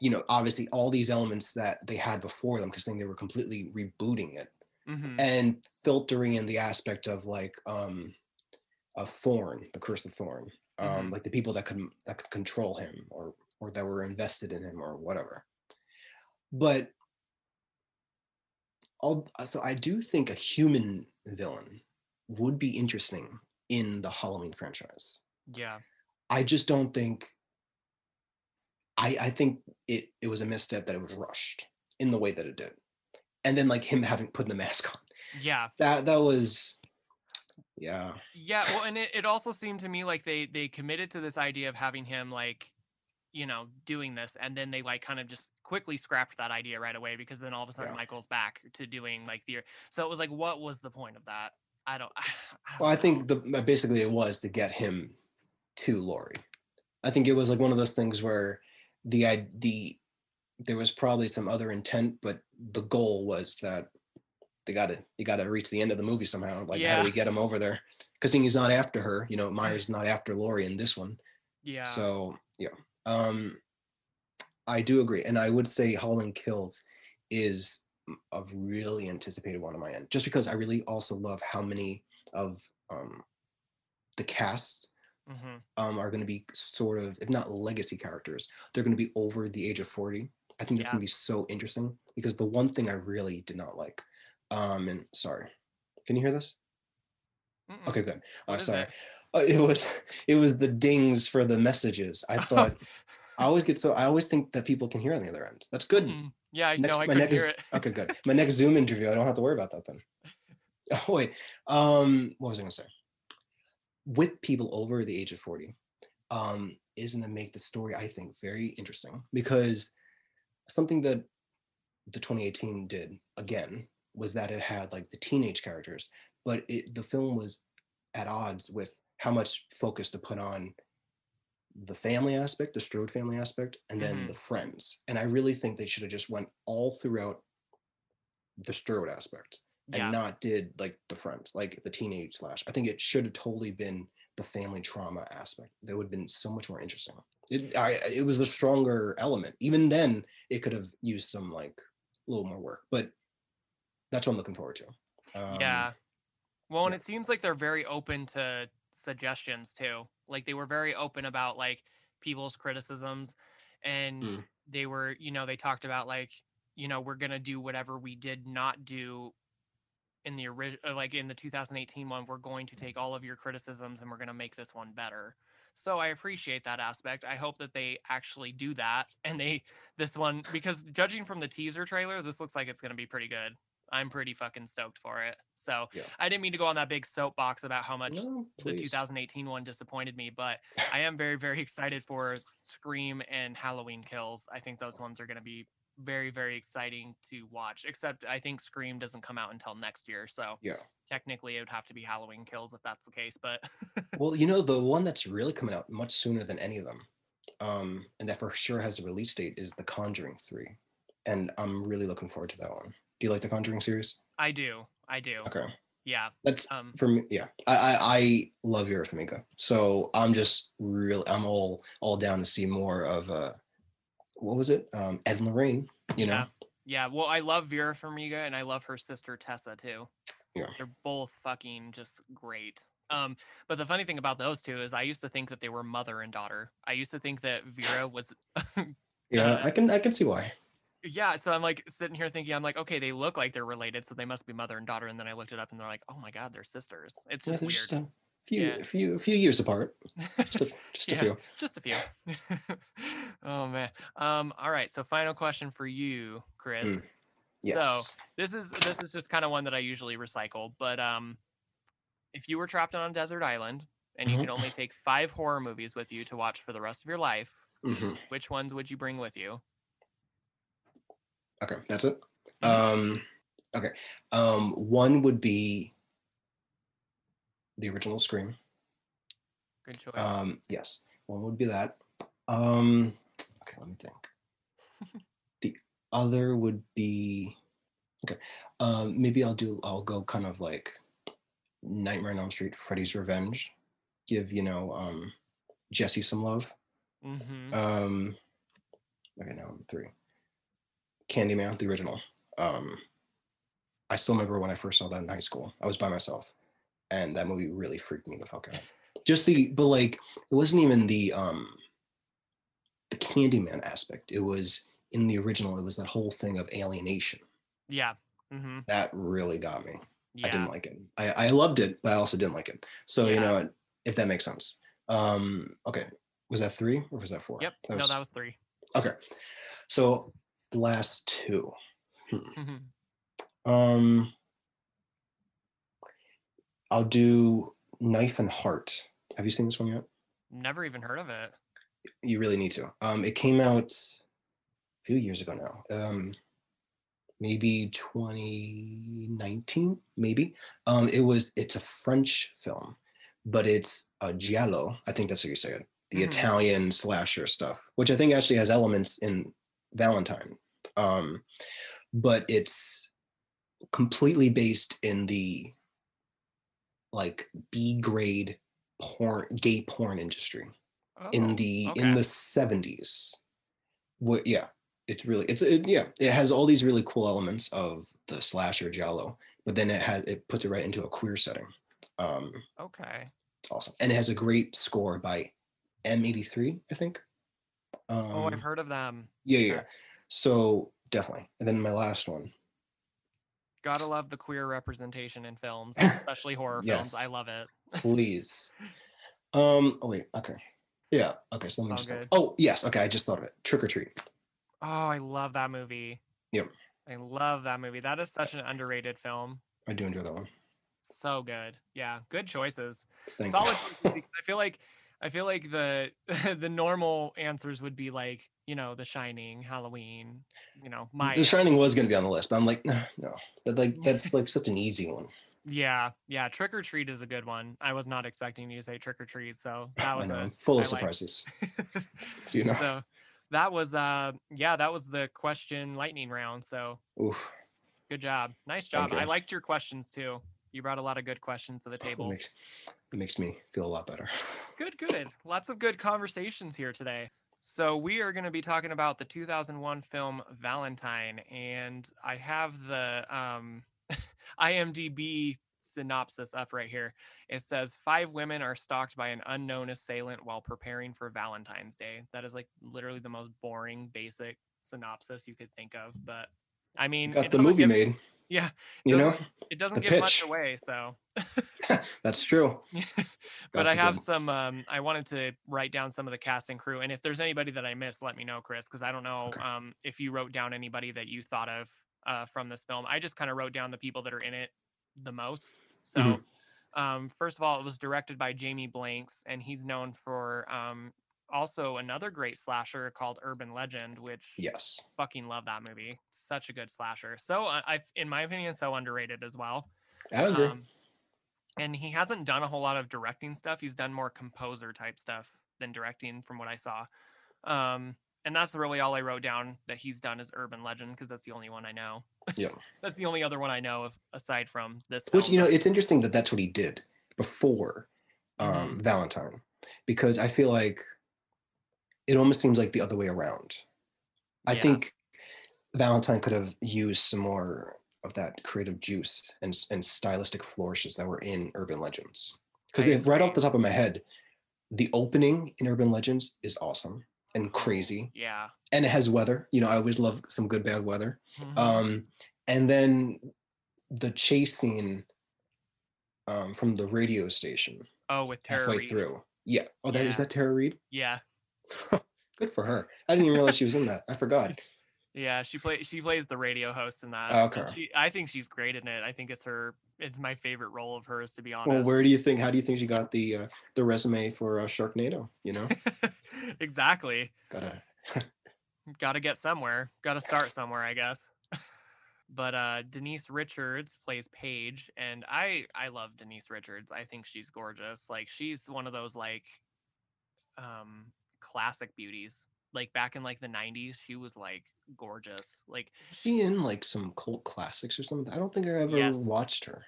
you know, obviously all these elements that they had before them, because then they were completely rebooting it hmm and filtering in the aspect of like um a thorn the curse of thorn um Mhm. like the people that could that could control him or or that were invested in him or whatever but I'll, so i do think a human villain would be interesting in the halloween franchise Yeah. i just don't think i i think it it was a misstep that it was rushed in the way that it did and then like him having put the mask on Yeah. that that was yeah Yeah. Well, and it, it also seemed to me like they they committed to this idea of having him like, you know, doing this, and then they like kind of just quickly scrapped that idea right away because then all of a sudden Yeah. Michael's back to doing like the. So it was like, what was the point of that? I don't. I well i don't think know. the uh, basically it was to get him to laurie i think it was like one of those things where the i the there was probably some other intent but the goal was that they gotta you gotta reach the end of the movie somehow like how do we get him over there because he's not after her you know myers is not after laurie in this one yeah. So yeah, um, I do agree, and I would say Halloween Kills is a really anticipated one on my end, just because I really also love how many of um, the cast hmm um, are going to be sort of, if not legacy characters, they're going to be over the age of 40. I think that's Yeah. going to be so interesting because the one thing I really did not like, um, and sorry, can you hear this? Mm-mm. Okay, good. Uh, sorry. it? Uh, it was it was the dings for the messages. I thought I always get so I always think that people can hear on the other end. That's good. Mm, yeah, I know I my couldn't next hear it. okay, good. My next Zoom interview, I don't have to worry about that then. Oh wait, um, what was I gonna say? With people over the age of forty, um, is gonna make the story I think very interesting because something that the 2018 did again was that it had like the teenage characters, but it the film was at odds with how much focus to put on the family aspect, the Strode family aspect, and then Mhm. the friends. And I really think they should have just went all throughout the Strode aspect and Yeah, not did like the friends, like the teenage slash. I think it should have totally been the family trauma aspect. That would have been so much more interesting. It, I, it was the stronger element. Even then, it could have used some like a little more work, but that's what I'm looking forward to. Um, yeah. Well, and yeah. it seems like they're very open to suggestions too. Like they were very open about like people's criticisms, and Mm. they were, you know, they talked about like, you know, we're gonna do whatever we did not do in the original, like in the 2018 one. We're going to take all of your criticisms and we're gonna make this one better. So I appreciate that aspect. I hope that they actually do that and they this one because judging from the teaser trailer, this looks like it's gonna be pretty good. I'm pretty fucking stoked for it. So Yeah. I didn't mean to go on that big soapbox about how much No, the please. 2018 one disappointed me, but I am very, very excited for Scream and Halloween Kills. I think those ones are going to be very, very exciting to watch. Except I think Scream doesn't come out until next year, so Yeah. technically it would have to be Halloween Kills if that's the case. But Well, you know, the one that's really coming out much sooner than any of them, um, and that for sure has a release date is The Conjuring 3. And I'm really looking forward to that one. Do you like the Conjuring series? I do, I do, Okay. yeah. That's Um, for me, yeah. I I, I love Vera Farmiga. So I'm just really I'm all all down to see more of uh what was it? Um Ed and Lorraine, you know? Yeah. Yeah, well, I love Vera Farmiga and I love her sister Tessa too. Yeah. They're both fucking just great. Um, but the funny thing about those two is I used to think that they were mother and daughter. I used to think that Vera was Yeah, I can I can see why. Yeah, so I'm like sitting here thinking, I'm like, okay, they look like they're related, so they must be mother and daughter. And then I looked it up and they're like, oh my god, they're sisters. It's just they're weird. just a few Yeah. a few a few years apart. Just a, just a Yeah. few. Just a few. oh man. Um, all right. So final question for you, Chris. Yes. So, this is this is just kind of one that I usually recycle, but um if you were trapped on a desert island and you Mhm. could only take five horror movies with you to watch for the rest of your life, Mhm. which ones would you bring with you? Okay, that's it. Mhm. Um, okay. Um, one would be the original Scream. Good choice. Um, yes, one would be that. Um, okay, let me think. the other would be okay. Um, maybe I'll do. I'll go kind of like Nightmare on Elm Street, Freddy's Revenge. Give you know um, Jesse some love. mm-hmm. Um, okay, now I'm three. Candyman, the original. Um, I still remember when I first saw that in high school. I was by myself, and that movie really freaked me the fuck out. Just the, but like, it wasn't even the um, the Candyman aspect. It was in the original. It was that whole thing of alienation yeah. Mm-hmm. that really got me. Yeah. I didn't like it. I, I loved it, but I also didn't like it. So you know, if that makes sense. Um, okay, was that three or was that four? Yep. That no, that was three. Okay. So the last two. Mhm. Um I'll do Knife and Heart. Have you seen this one yet? Never even heard of it. You really need to. Um it came out a few years ago now. Um maybe 2019, maybe. Um it was it's a French film, but it's a giallo. I think that's how you say it. The Mhm. Italian slasher stuff, which I think actually has elements in Valentine. Um but it's completely based in the like B grade porn gay porn industry Oh, in the in the 70s. What yeah. it's really it's it, yeah it has all these really cool elements of the slasher giallo but then it has it puts it right into a queer setting um Okay. it's awesome and it has a great score by m83 i think um Oh, I've heard of them. yeah yeah. So definitely and then my last one Gotta love the queer representation in films, especially horror films. I love it. please um oh wait okay yeah okay so let me All just think. oh yes okay i just thought of it trick or treat Oh, I love that movie. Yep. I love that movie. That is such an underrated film. i do enjoy that one So good. Yeah, good choices. Thank Solid you. choices I feel like I feel like the the normal answers would be like, you know, The Shining, Halloween, you know, my the shining was going to be on the list but i'm like no no that like that's like such an easy one Yeah, yeah. Trick or treat is a good one. I was not expecting you to say trick or treat, so that i was know a i'm full of I surprises you know so that was uh yeah, that was the question lightning round. So Oof. good job. Nice job. I liked your questions too. You brought a lot of good questions to the It table. makes, it makes me feel a lot better. Good, good. Lots of good conversations here today. So we are going to be talking about the 2001 film Valentine, and I have the um, IMDb synopsis up right here. It says five women are stalked by an unknown assailant while preparing for Valentine's Day. That is like literally the most boring, basic synopsis you could think of. But I mean, Got the movie give- made, Yeah, you know? it doesn't give much away. So That's true. but I have some. Um, I wanted to write down some of the cast and crew, and if there's anybody that I missed, let me know, Chris, because I don't know Okay. um, if you wrote down anybody that you thought of uh, from this film. I just kind of wrote down the people that are in it the most. So, Mhm. um, first of all, it was directed by Jamie Blanks, and he's known for um, also another great slasher called Urban Legend, which Yes. fucking love that movie. Such a good slasher. So, uh, I, in my opinion, so underrated as well. I agree. Um, and he hasn't done a whole lot of directing stuff. He's done more composer type stuff than directing, from what I saw. Um, and that's really all I wrote down that he's done is Urban Legend because that's the only one I know. Yeah. that's the only other one I know of aside from this. Which, film, you know, it's interesting that that's what he did before um, Mm-hmm. Valentine, because I feel like it almost seems like the other way around. I think Valentine could have used some more of that creative juice and, and stylistic flourishes that were in Urban Legends. Because right off the top of my head, the opening in Urban Legends is awesome and crazy. yeah. and it has weather. You know, I always love some good bad weather. Mhm. Um, and then the chase scene um, from the radio station oh, with Tara halfway Reid. through. Yeah. Oh, that is Yeah. that Tara Reid? Yeah, Good for her. I didn't even realize she was in that. I forgot. yeah. She play she plays the radio host in that. Okay. She, I think she's great in it. I think it's her. It's my favorite role of hers, to be honest. Well, where do you think? How do you think she got the uh, the resume for uh, Sharknado? You know, exactly. gotta. got to get somewhere got to start somewhere i guess but uh denise richards plays paige and i i love denise richards i think she's gorgeous like she's one of those like um classic beauties like back in like the 90s she was like gorgeous like she in like some cult classics or something? I don't think I ever Yes. watched her.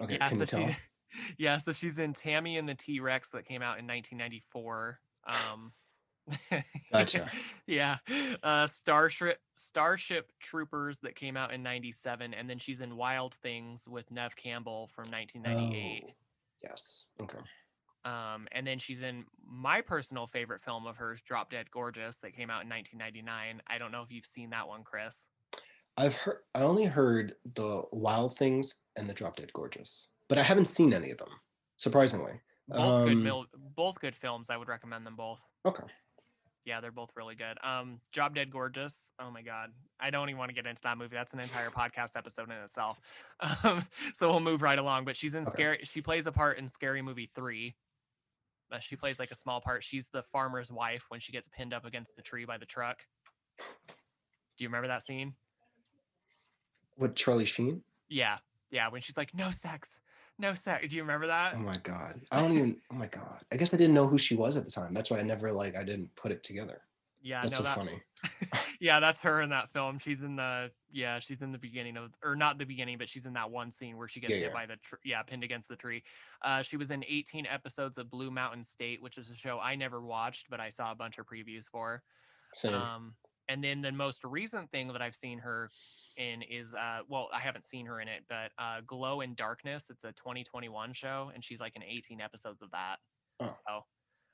Okay, yeah can so you tell? she yeah so she's in tammy and the t-rex that came out in 1994 um Gotcha. yeah uh starship starship troopers that came out in 97 and then she's in wild things with neve campbell from 1998 Oh, yes. Okay. Um and then she's in my personal favorite film of hers drop dead gorgeous that came out in 1999 i don't know if you've seen that one chris I've heard. I only heard the Wild Things and the Drop Dead Gorgeous, but I haven't seen any of them. Surprisingly. both good Um, mil- both good films i would recommend them both Okay. yeah they're both really good um drop dead gorgeous oh my god i don't even want to get into that movie that's an entire podcast episode in itself um so we'll move right along but she's in Okay. scary she plays a part in scary movie 3 uh, she plays like a small part she's the farmer's wife when she gets pinned up against the tree by the truck do you remember that scene With Charlie Sheen? yeah yeah when she's like no sex no sex do you remember that Oh my god. I don't even. Oh my god. I guess I didn't know who she was at the time. That's why I never like. I didn't put it together. Yeah That's no so that, funny. yeah, that's her in that film. She's in the yeah, she's in the beginning of or not the beginning, but she's in that one scene where she gets Yeah, hit yeah. by the tr- yeah, pinned against the tree. Uh, she was in 18 episodes of Blue Mountain State, which is a show I never watched, but I saw a bunch of previews for. Same. Um, and then the most recent thing that I've seen her in is uh well I haven't seen her in it but uh Glow in Darkness it's a 2021 show and she's like in 18 episodes of that Oh. so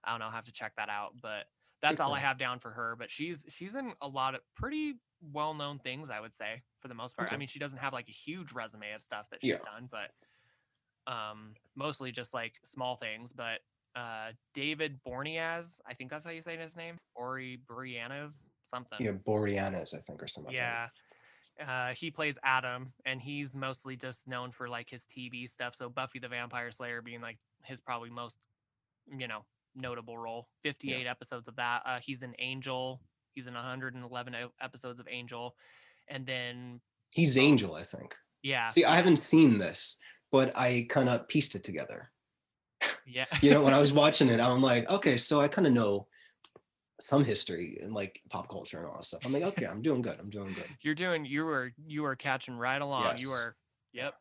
I don't know I'll have to check that out but that's all I have down for her but she's she's in a lot of pretty well-known things I would say for the most part I mean she doesn't have like a huge resume of stuff that she's Yeah. done but um mostly just like small things but uh David Borneaz I think that's how you say his name Ori Brianna's something Yeah, Boreanaz, I think, or something. yeah. Uh, he plays Adam, and he's mostly just known for like his TV stuff. So Buffy the Vampire Slayer being like his probably most, you know, notable role. Fifty-eight episodes of that. Uh, he's an Angel. He's in 111 e- episodes of Angel, and then He's Angel, I think. yeah, See, I haven't seen this, but I kind of pieced it together. yeah, You know, when I was watching it, I'm like, okay, so I kind of know some history and like pop culture and all that stuff. I'm like, okay, I'm doing good. I'm doing good. you're doing you were you were catching right along. You Yes. were, yep.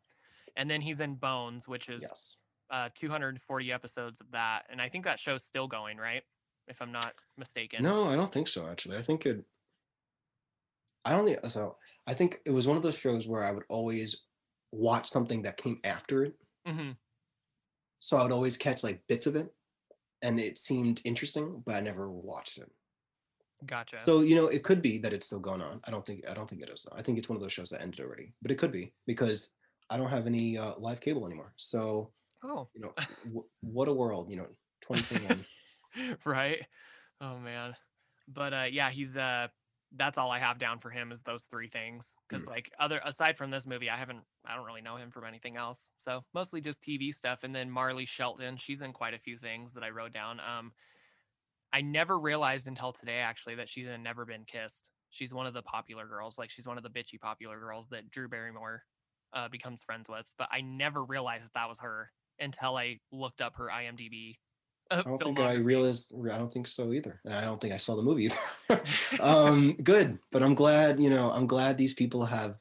And then he's in Bones, which is Yes. Uh 240 episodes of that, and I think that show's still going, right? If I'm not mistaken. No, I don't think so. Actually, I think it. I don't think so. I think it was one of those shows where I would always watch something that came after it. hmm So I would always catch like bits of it, and it seemed interesting, but I never watched it. Gotcha. So you know, it could be that it's still going on. I don't think I don't think it is. Though. I think it's one of those shows that ended already, but it could be because I don't have any uh, live cable anymore. So oh, you know, w- what a world, you know, 2021. right. Oh man. But uh yeah, he's uh that's all I have down for him is those three things. Because Mm. like other aside from this movie, I haven't I don't really know him from anything else. So mostly just TV stuff. And then Marley Shelton, she's in quite a few things that I wrote down. Um I never realized until today actually that she's in Never Been Kissed. She's one of the popular girls, like she's one of the bitchy popular girls that Drew Barrymore uh, becomes friends with. But I never realized that that was her until I looked up her IMDb. uh, I don't think I realized. I don't think so either. And I don't think I saw the movie either. um, good, but I'm glad. You know, I'm glad these people have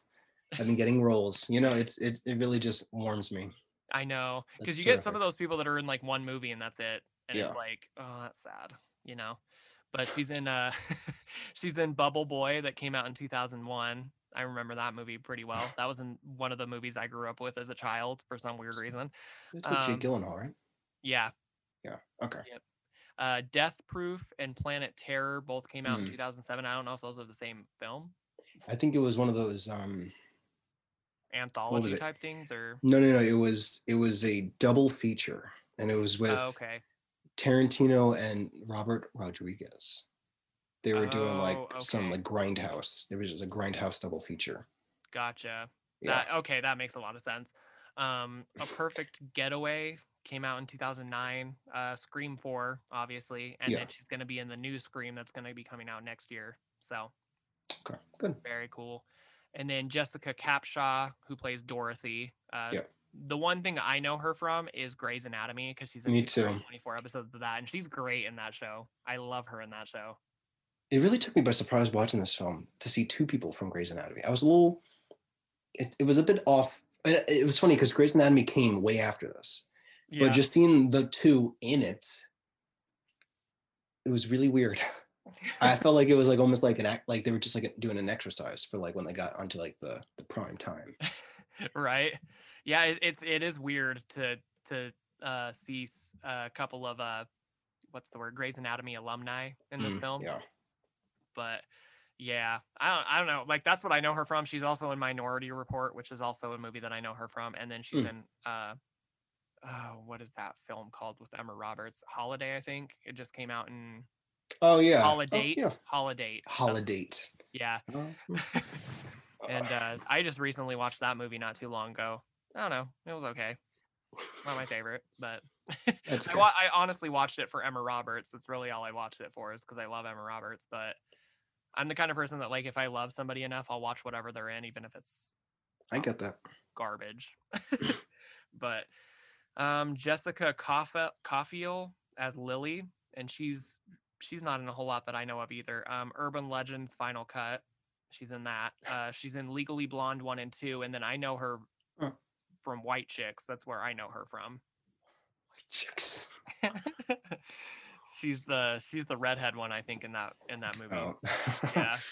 have been getting roles. You know, it's it's it really just warms me. I know because you get some of those people that are in like one movie and that's it, and Yeah. it's like, oh, that's sad, you know. But she's in uh, she's in Bubble Boy that came out in 2001. I remember that movie pretty well. That was in one of the movies I grew up with as a child for some weird reason. That's with Um, Jake Gyllenhaal, right? Yeah, Yeah. Okay. uh, Death Proof and Planet Terror both came out in Hmm. 2007. I don't know if those are the same film I think it was one of those. um anthology type things, or No, no, no. It was it was a double feature, and it was with oh, okay, Tarantino and Robert Rodriguez. They were doing like Oh, some like grindhouse. There was just a grindhouse double feature. gotcha. Yeah. That okay, that makes a lot of sense. Um, a perfect getaway came out in 2009. Uh, Scream 4, obviously, and Yeah. then she's gonna be in the new Scream that's gonna be coming out next year. So Okay. Good. very cool. And then Jessica Capshaw, who plays Dorothy. Uh, Yep. The one thing I know her from is Grey's Anatomy because she's in Me too. 24 episodes of that, and she's great in that show. I love her in that show. It really took me by surprise watching this film to see two people from Grey's Anatomy. I was a little. It, it was a bit off. and It was funny because Grey's Anatomy came way after this, Yeah. but just seeing the two in it, it was really weird. I felt like it was like almost like an act, like they were just like doing an exercise for like when they got onto like the the prime time. right yeah it, it's it is weird to to uh see a couple of uh what's the word Grey's Anatomy alumni in this Mm, film Yeah. But yeah I don't I don't know like that's what I know her from she's also in Minority Report which is also a movie that I know her from and then she's Mm. in uh oh what is that film called with Emma Roberts Holiday I think it just came out in Oh yeah. Oh, Holiday yeah. Holiday Holiday. yeah Oh, and uh, I just recently watched that movie not too long ago. I don't know, it was okay. Not my favorite, but I, wa- I honestly watched it for Emma Roberts. That's really all I watched it for, is because I love Emma Roberts. But I'm the kind of person that, like, if I love somebody enough, I'll watch whatever they're in, even if it's I get that. garbage. but um, Jessica Cauffiel as Lily, and she's she's not in a whole lot that I know of either. Um, Urban Legends Final Cut, she's in that. Uh, she's in Legally Blonde one and two, and then I know her Huh. from White Chicks. That's where I know her from. White Chicks. she's the she's the redhead one, I think, in that in that movie. Oh. Yeah.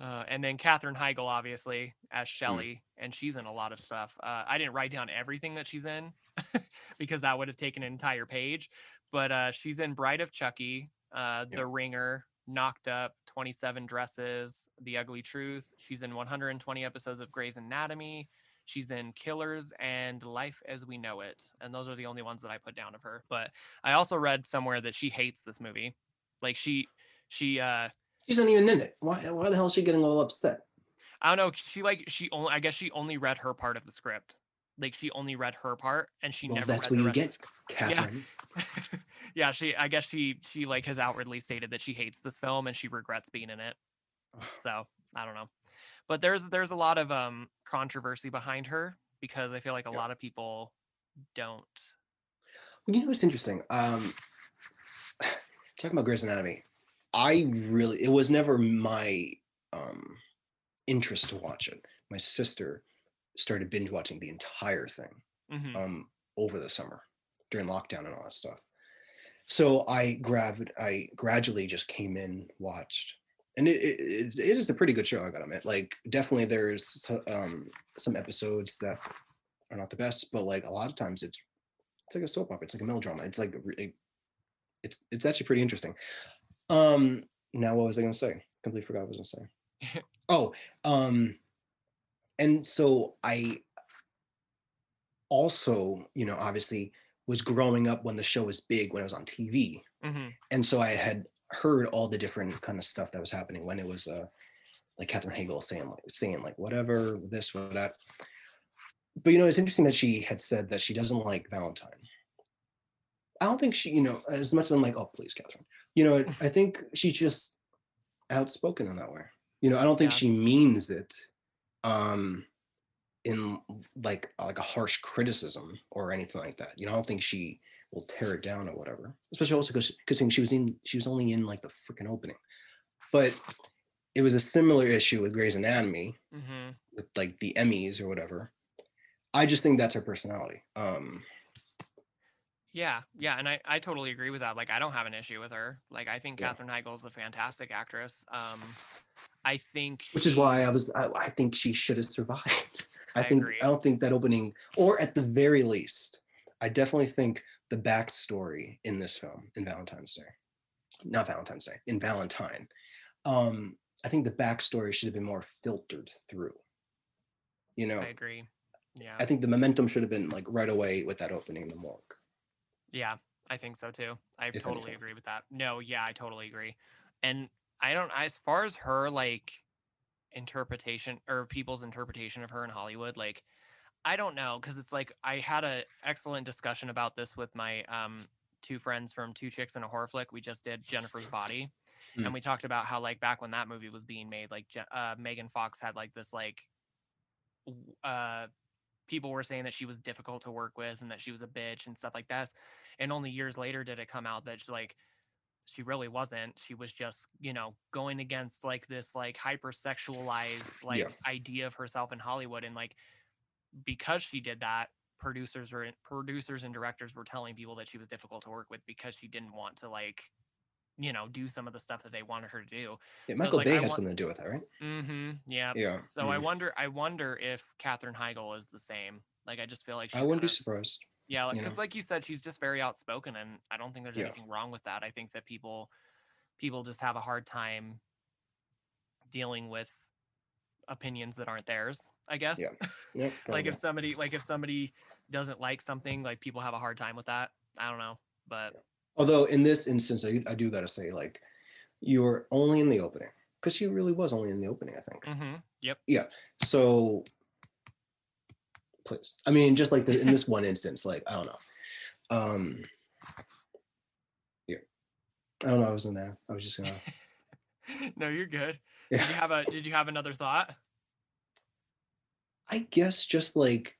Uh, and then Katherine Heigl, obviously, as Shelley, and she's in a lot of stuff. Uh, I didn't write down everything that she's in because that would have taken an entire page. But uh, she's in Bride of Chucky, uh, The Ringer, Knocked Up, 27 Dresses, The Ugly Truth. She's in 120 episodes of Grey's Anatomy. She's in Killers and Life as We Know It. And those are the only ones that I put down of her. But I also read somewhere that she hates this movie. Like she, she, uh, She's not even in it. Why? Why the hell is she getting all upset? I don't know. She like she only. I guess she only read her part of the script. Like she only read her part, and she Well, never. that's read what the you rest get. Katherine. Yeah. yeah, she. I guess she. She like has outwardly stated that she hates this film and she regrets being in it. So I don't know, but there's there's a lot of um controversy behind her because I feel like a Yeah. lot of people don't. Well, you know what's interesting? Um, talking about Grey's Anatomy, I really it was never my um interest to watch it. My sister started binge watching the entire thing Mhm. um over the summer during lockdown and all that stuff. So I grabbed I gradually just came in, watched. And it, it, it's- a pretty good show, I gotta admit. Like definitely there's um some episodes that are not the best, but like a lot of times it's it's like a soap opera, it's like a melodrama. It's like it- it's it's actually pretty interesting. Um now what was I gonna say? Completely forgot what I was gonna say. oh, um and so I also, you know, obviously was growing up when the show was big when it was on TV. Mhm. And so I had heard all the different kind of stuff that was happening when it was uh like Katherine Heigl saying like saying like whatever, this, what that. But you know, it's interesting that she had said that she doesn't like Valentine. I don't think she, you know, as much as I'm like, oh please, Catherine. You know, I think she's just outspoken in that way. You know, I don't think Yeah. she means it um in like like a harsh criticism or anything like that. You know, I don't think she will tear it down or whatever. Especially also because she was in she was only in like the freaking opening. But it was a similar issue with Grey's Anatomy Mhm. with like the Emmys or whatever. I just think that's her personality. Um Yeah, yeah, and I, I totally agree with that. Like, I don't have an issue with her. Like, I think Yeah. Katherine Heigl is a fantastic actress. Um, I think, which is why I was I, I think she should have survived. I, I think agree. I don't think that opening, or at the very least, I definitely think the backstory in this film in Valentine's Day, not Valentine's Day, in Valentine, um, I think the backstory should have been more filtered through. You know, I agree. Yeah, I think the momentum should have been like right away with that opening in the morgue. yeah, I think so too. I If totally anything. agree with that. No, yeah, I totally agree. And I don't, as far as her like interpretation or people's interpretation of her in Hollywood, like, I don't know, because it's like I had a excellent discussion about this with my um two friends from Two Chicks and a Horror Flick. We just did Jennifer's Body, Mm. and we talked about how like back when that movie was being made, like uh, Megan Fox had like this like uh people were saying that she was difficult to work with and that she was a bitch and stuff like this. And only years later did it come out that she like she really wasn't. She was just, you know, going against like this like hypersexualized like Yeah. idea of herself in Hollywood and like because she did that producers were producers and directors were telling people that she was difficult to work with because she didn't want to like you know do some of the stuff that they wanted her to do Yeah, So Michael like, Bay I want- something to do with that, right? mm-hmm yeah Yeah. so i mm. wonder i wonder if katherine heigl is the same like i just feel like she's I wouldn't be kinda- surprised. yeah, because know? like you said, she's just very outspoken, and I don't think there's Yeah. anything wrong with that. I think that people people just have a hard time dealing with opinions that aren't theirs. I guess. Yep, like if somebody like if somebody doesn't like something, like people have a hard time with that. I don't know, but Although in this instance, I, I do got to say, like, you were only in the opening because she really was only in the opening, I think. hmm yep, yeah So, please, I mean, just like the, in this one instance, like, I don't know. Um, yeah, I don't know. I was in there. I was just gonna. no, you're good. Yeah. Did you have a Did you have another thought? I guess just like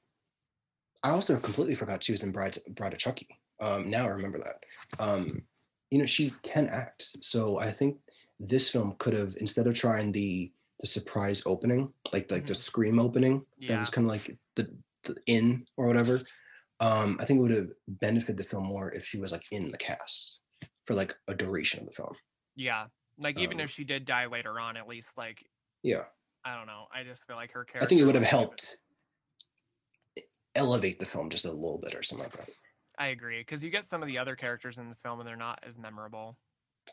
I also completely forgot she was in Bride Bride of Chucky. Um, now I remember that. Um, you know, she can act. So I think this film could have instead of trying the the surprise opening, like like the Mhm. scream opening, that Yeah. was kind of like the the in or whatever. Um, I think it would have benefited the film more if she was like in the cast. for like a duration of the film. Yeah. Like even Um, if she did die later on, at least like Yeah, I don't know. I just feel like her character. I think it would have helped elevate the film just a little bit or something like that. I agree because you get some of the other characters in this film and they're not as memorable.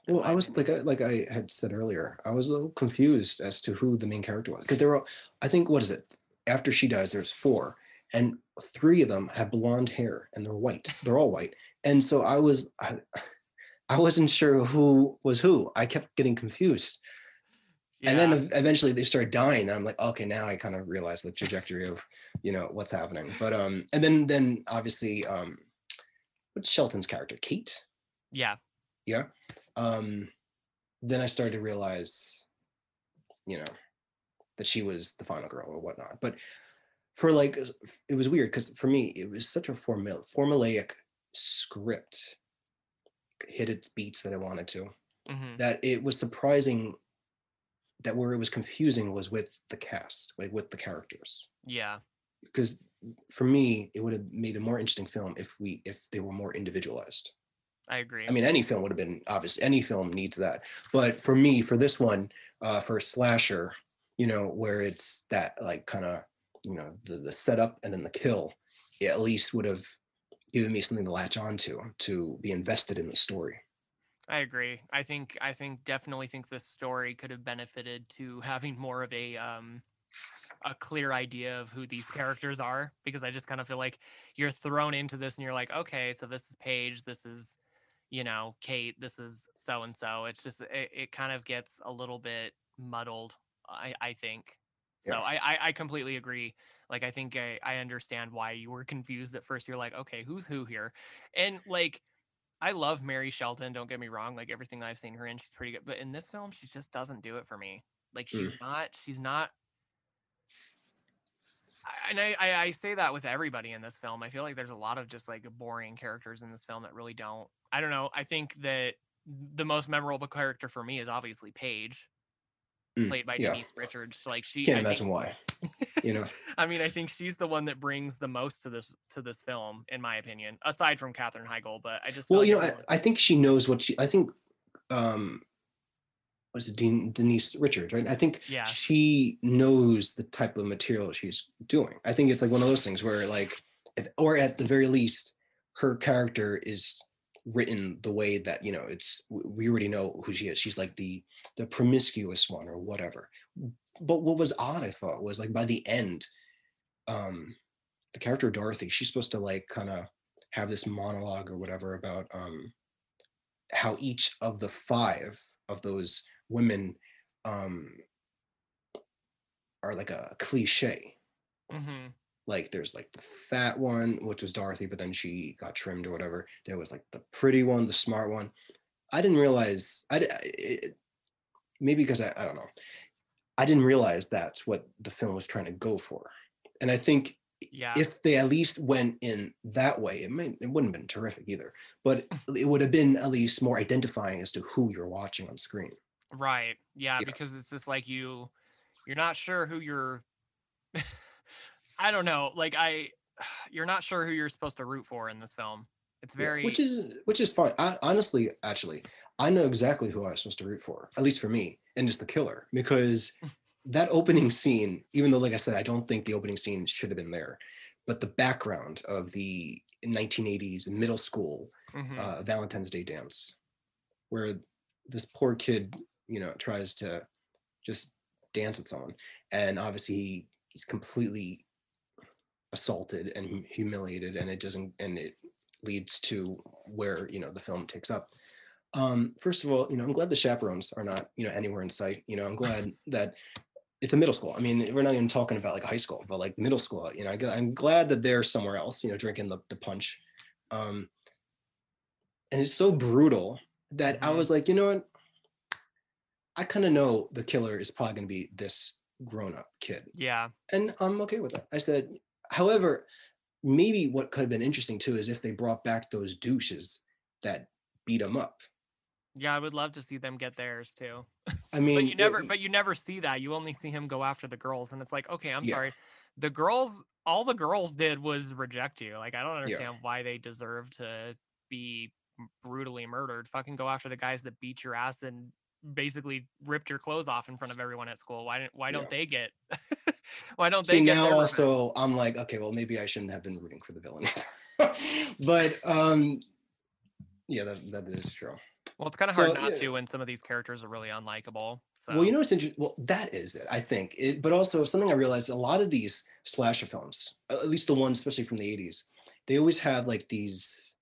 Well, I was like I like I had said earlier, I was a little confused as to who the main character was because there were, I think, what is it? After she dies, there's four, and three of them have blonde hair and they're white. They're all white, and so I was, I, I wasn't sure who was who. I kept getting confused, and then eventually they started dying. I'm like, okay, now I kind of realize the trajectory of, you know, what's happening. But um, and then then obviously um, what's Shelton's character? Kate yeah, Yeah. um then i started to realize you know that she was the final girl or whatnot but for like it was weird because for me it was such a formula formulaic script hit its beats that i wanted to hmm that it was surprising that where it was confusing was with the cast like with the characters yeah, because for me it would have made a more interesting film if we if they were more individualized I agree. I mean, any film would have been obvious. Any film needs that. But for me, for this one, uh, for a slasher, you know, where it's that like kind of, you know, the the setup and then the kill, it at least would have given me something to latch onto to be invested in the story. I agree. I think I think definitely think this story could have benefited to having more of a um a clear idea of who these characters are because I just kind of feel like you're thrown into this and you're like, okay, so this is Paige, this is you know, Kate, this is so and so. It's just it, it kind of gets a little bit muddled, I I think. So Yeah. I, I I completely agree. Like I think I, I understand why you were confused at first. You're like, okay, who's who here? And like I love Marley Shelton. Don't get me wrong. Like everything I've seen her in, she's pretty good. But in this film, she just doesn't do it for me. Like Mm. she's not. She's not. And I, I I say that with everybody in this film. I feel like there's a lot of just like boring characters in this film that really don't. I don't know. I think that the most memorable character for me is obviously Paige, Mm, played by yeah. Denise Richards. Like she. Can't I think- imagine why. You know, I mean, I think she's the one that brings the most to this to this film, in my opinion, aside from Katherine Heigl. But I just well, like you know, I, I think she knows what she. I think, um, was it Dean, Denise Richards, right? I think Yeah. she knows the type of material she's doing. I think it's like one of those things where, like, if, or at the very least, her character is written the way that you know it's we already know who she is. She's like the the promiscuous one or whatever. But what was odd i thought was like by the end um the character dorothy she's supposed to like kind of have this monologue or whatever about um how each of the five of those women um are like a cliche. Mhm. Like there's like the fat one which was dorothy but then she got trimmed or whatever there was like the pretty one the smart one i didn't realize i it, maybe because I, I don't know i didn't realize that's what the film was trying to go for and i think Yeah. if they at least went in that way it might it wouldn't have been terrific either but it would have been at least more identifying as to who you're watching on screen Right. Yeah, Yeah. because it's just like you you're not sure who you're I don't know. Like I you're not sure who you're supposed to root for in this film. It's Yeah, very which is which is fine. I, honestly, actually, I know exactly who I was supposed to root for, at least for me, and it's the killer because that opening scene. Even though, like I said, I don't think the opening scene should have been there, but the background of the 1980s middle school Mhm. uh, Valentine's Day dance, where this poor kid, you know, tries to just dance with someone, and obviously he, he's completely assaulted and humiliated, and it doesn't, and it leads to where you know the film takes up. Um, first of all, you know, I'm glad the chaperones are not, you know, anywhere in sight. You know, I'm glad that it's a middle school. I mean, we're not even talking about like high school, but like middle school. You know, I, am glad that they're somewhere else. You know, drinking the, the punch. Um, and it's so brutal that I Mhm. was like, you know what? I kind of know the killer is probably going to be this grown up kid, yeah. and I'm okay with that. I said, however, maybe what could have been interesting too is if they brought back those douches that beat him up. Yeah, I would love to see them get theirs too. I mean, But you it- never but you never see that. You only see him go after the girls and it's like, "Okay, I'm Yeah. sorry. The girls all the girls did was reject you. Like I don't understand why they deserve to be brutally murdered. Fucking go after the guys that beat your ass and basically ripped your clothes off in front of everyone at school. Why didn't why don't Yeah. they get why don't they See get now also I'm like, okay, well maybe I shouldn't have been rooting for the villain. but um yeah, that, that is true. Well, it's kind of so, hard not yeah. to when some of these characters are really unlikable. So Well, you know what's interesting? Well, that is it, I think. It, but also something I realized a lot of these slasher films, at least the ones, especially from the 80s, they always have like these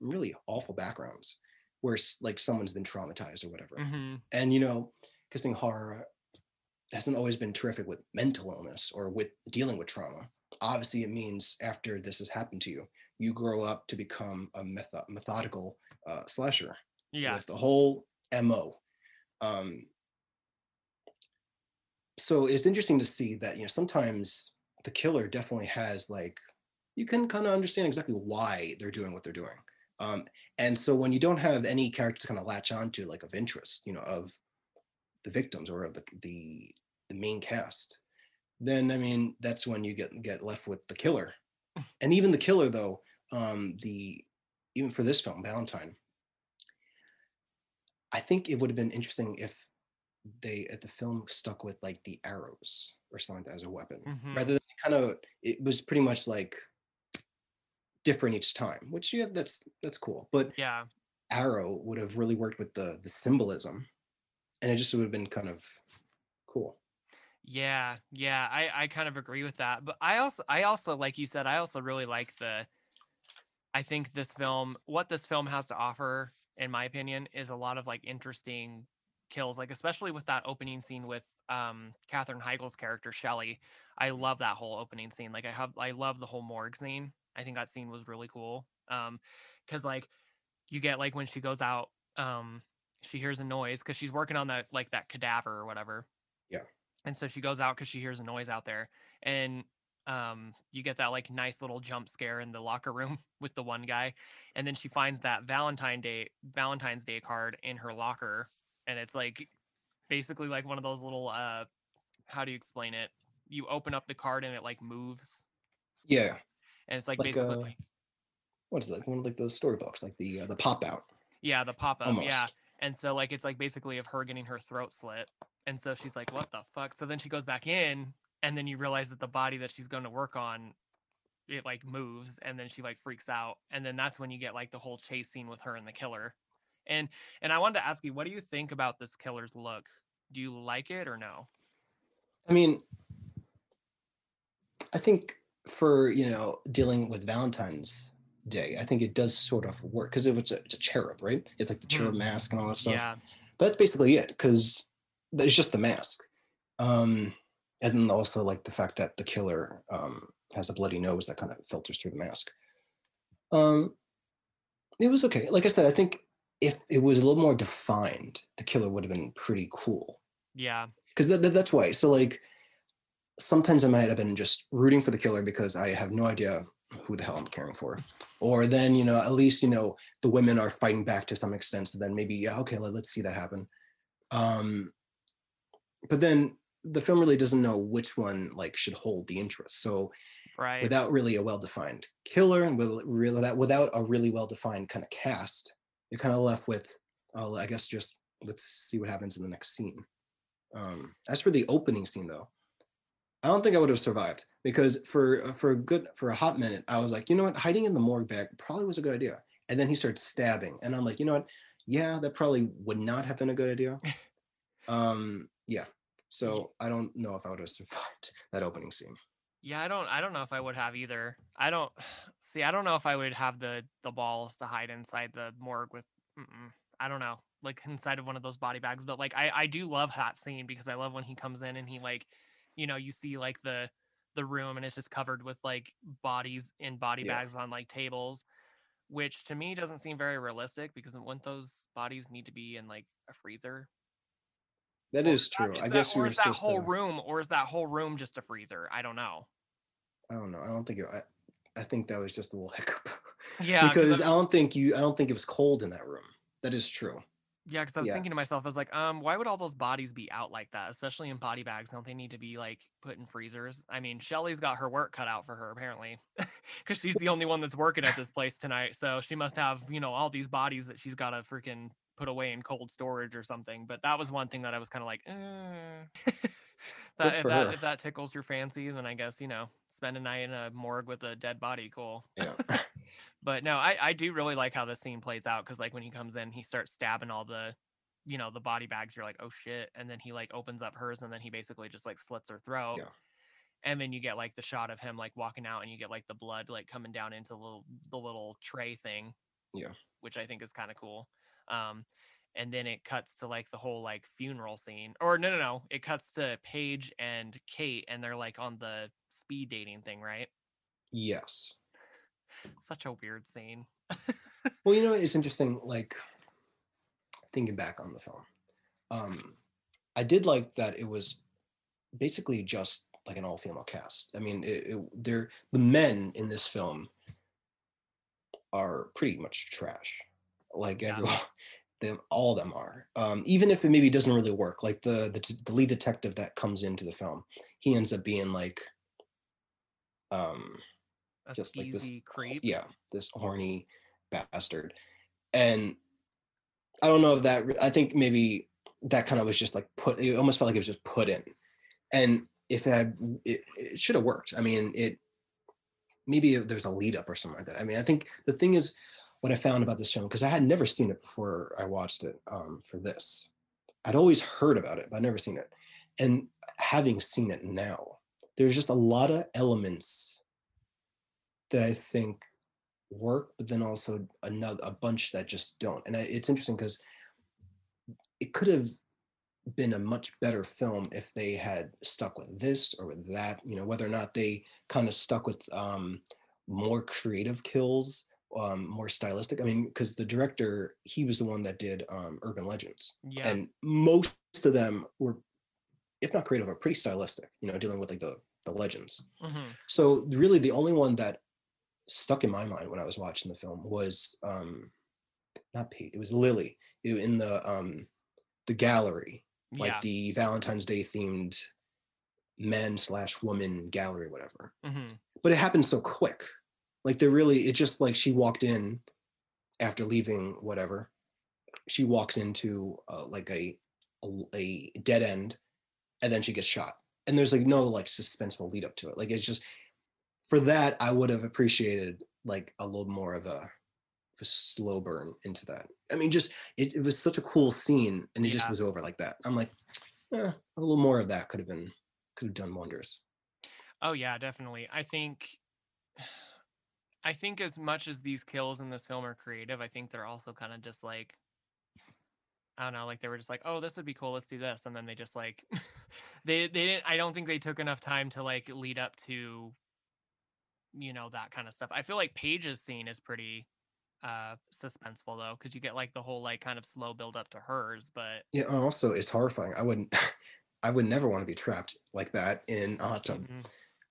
really awful backgrounds where like someone's been traumatized or whatever. Mhm. And you know, think horror hasn't always been terrific with mental illness or with dealing with trauma. Obviously, it means after this has happened to you, you grow up to become a metho- methodical uh, slasher yeah, with the whole mo um so it's interesting to see that you know sometimes the killer definitely has like you can kind of understand exactly why they're doing what they're doing um and so when you don't have any characters kind of latch onto like of interest you know of the victims or of the the, the main cast then i mean that's when you get get left with the killer and even the killer though um the even for this film valentine I think it would have been interesting if they at the film stuck with like the arrows or something like that as a weapon, Mhm. rather than kind of it was pretty much like different each time, which yeah, that's that's cool. But yeah. arrow would have really worked with the the symbolism, and it just would have been kind of cool. Yeah, yeah, I I kind of agree with that. But I also I also like you said, I also really like the I think this film what this film has to offer in my opinion is a lot of like interesting kills, like especially with that opening scene with um Katherine Heigl's character Shelley. I love that whole opening scene. Like I have I love the whole morgue scene. I think that scene was really cool. Um cuz like you get like when she goes out um she hears a noise cuz she's working on that like that cadaver or whatever Yeah. and so she goes out because she hears a noise out there and um you get that like nice little jump scare in the locker room with the one guy and then she finds that valentine day valentine's day card in her locker and it's like basically like one of those little uh how do you explain it you open up the card and it like moves Yeah, and it's like, Like, basically uh, like what is it? Like one of like those storybooks, like the uh, the pop out. Yeah, the pop up. Yeah. And so like it's like basically of her getting her throat slit. And so she's like, what the fuck? So then she goes back in and then you realize that the body that she's going to work on it like moves and then she like freaks out and then that's when you get like the whole chase scene with her and the killer. And and I wanted to ask you what do you think about this killer's look? Do you like it or no? I mean, I think for you know dealing with Valentine's Day, I think it does sort of work because it was a, it's a cherub, right? It's like the cherub mask and all that stuff. Yeah. But that's basically it because it's just the mask, um, and then also like the fact that the killer um, has a bloody nose that kind of filters through the mask. Um, it was okay. Like I said, I think if it was a little more defined, the killer would have been pretty cool Yeah. because that, that- that's why. So like sometimes I might have been just rooting for the killer because I have no idea who the hell I'm caring for, or then you know at least you know the women are fighting back to some extent. So then maybe yeah okay let, let's see that happen. Um, but then the film really doesn't know which one like should hold the interest. So Right. without really a well-defined killer and with really that without a really well-defined kind of cast, you're kind of left with, uh, I guess, just let's see what happens in the next scene. Um, as for the opening scene, though, I don't think I would have survived because for for a good for a hot minute, I was like, you know what, hiding in the morgue bag probably was a good idea. And then he starts stabbing, and I'm like, you know what, yeah, that probably would not have been a good idea. um, yeah. So I don't know if I would have survived that opening scene. Yeah, I don't I don't know if I would have either. I don't see I don't know if I would have the the balls to hide inside the morgue with mm-mm, I don't know, like inside of one of those body bags, but like I I do love that scene because I love when he comes in and he like you know, you see like the the room and it's just covered with like bodies in body Yeah. bags on like tables, which to me doesn't seem very realistic because wouldn't those bodies need to be in like a freezer? That Or is that- true. is I that- guess we or were is that whole to. room or is that whole room just a freezer? I don't know. I don't know. I don't think it, I, I think that was just a little hiccup. Yeah, 'cause because I don't think you. I don't think it was cold in that room. That is true. Yeah, because I was Yeah. thinking to myself, I was like, um, why would all those bodies be out like that, especially in body bags? Don't they need to be like put in freezers? I mean, Shelley's got her work cut out for her apparently, because she's the only one that's working at this place tonight. So she must have, you know, all these bodies that she's got to freaking put away in cold storage or something. But that was one thing that I was kind of like, eh. that, if that if that tickles your fancy, then I guess you know, spend a night in a morgue with a dead body, cool. Yeah. But no, I, I do really like how this scene plays out because like when he comes in, he starts stabbing all the, you know, the body bags. You're like, oh shit, and then he like opens up hers, and then he basically just like slits her throat. Yeah. And then you get like the shot of him like walking out, and you get like the blood like coming down into the little the little tray thing. Yeah. Which I think is kind of cool. Um, and then it cuts to like the whole like funeral scene, or no, no, no, it cuts to Paige and Kate, and they're like on the speed dating thing, right? yes. Such a weird scene. Well, you know, it's interesting, like thinking back on the film. Um, I did like that it was basically just like an all female cast. I mean, it, it, they're the men in this film are pretty much trash. Like Yeah. everyone, them, all of them are. Um, even if it maybe doesn't really work, like the, the the lead detective that comes into the film, he ends up being like, um, A just like this creep. yeah this horny bastard. And i don't know if that i think maybe that kind of was just like put it almost felt like it was just put in. And if it had it, it should have worked. I mean it maybe there's a lead up or something like that. I mean i think the thing is what i found about this film because i had never seen it before i watched it um, for this. I'd always heard about it but i'd never seen it. And having seen it now there's just a lot of elements that I think work, but then also another a bunch that just don't. And I, it's interesting because it could have been a much better film if they had stuck with this or with that. You know, whether or not they kind of stuck with um, more creative kills, um, more stylistic. I mean, because the director he was the one that did um, Urban Legends, Yeah. and most of them were, if not creative, are pretty stylistic. You know, dealing with like the the legends. mhm. So really, the only one that stuck in my mind when I was watching the film was um, not Pete. It was Lily in the um, the gallery, like yeah. the Valentine's Day themed men slash woman gallery, whatever. mhm. But it happened so quick. Like they really, it just like she walked in after leaving whatever. She walks into uh, like a, a a dead end, and then she gets shot. And there's like no like suspenseful lead up to it. Like it's just for that I would have appreciated like a little more of a, a slow burn into that. I mean, just it, it was such a cool scene, and it just was over like that. I'm like, eh, a little more of that could have been could have done wonders. Oh yeah, definitely. I think I think as much as these kills in this film are creative, I think they're also kind of just like I don't know, like they were just like, "Oh, this would be cool. Let's do this." And then they just like they they didn't I don't think they took enough time to like lead up to you know, that kind of stuff. I feel like Paige's scene is pretty uh suspenseful though cuz you get like the whole like kind of slow build up to hers, but Yeah, also it's horrifying. I wouldn't I would never want to be trapped like that in a hot tub. mhm.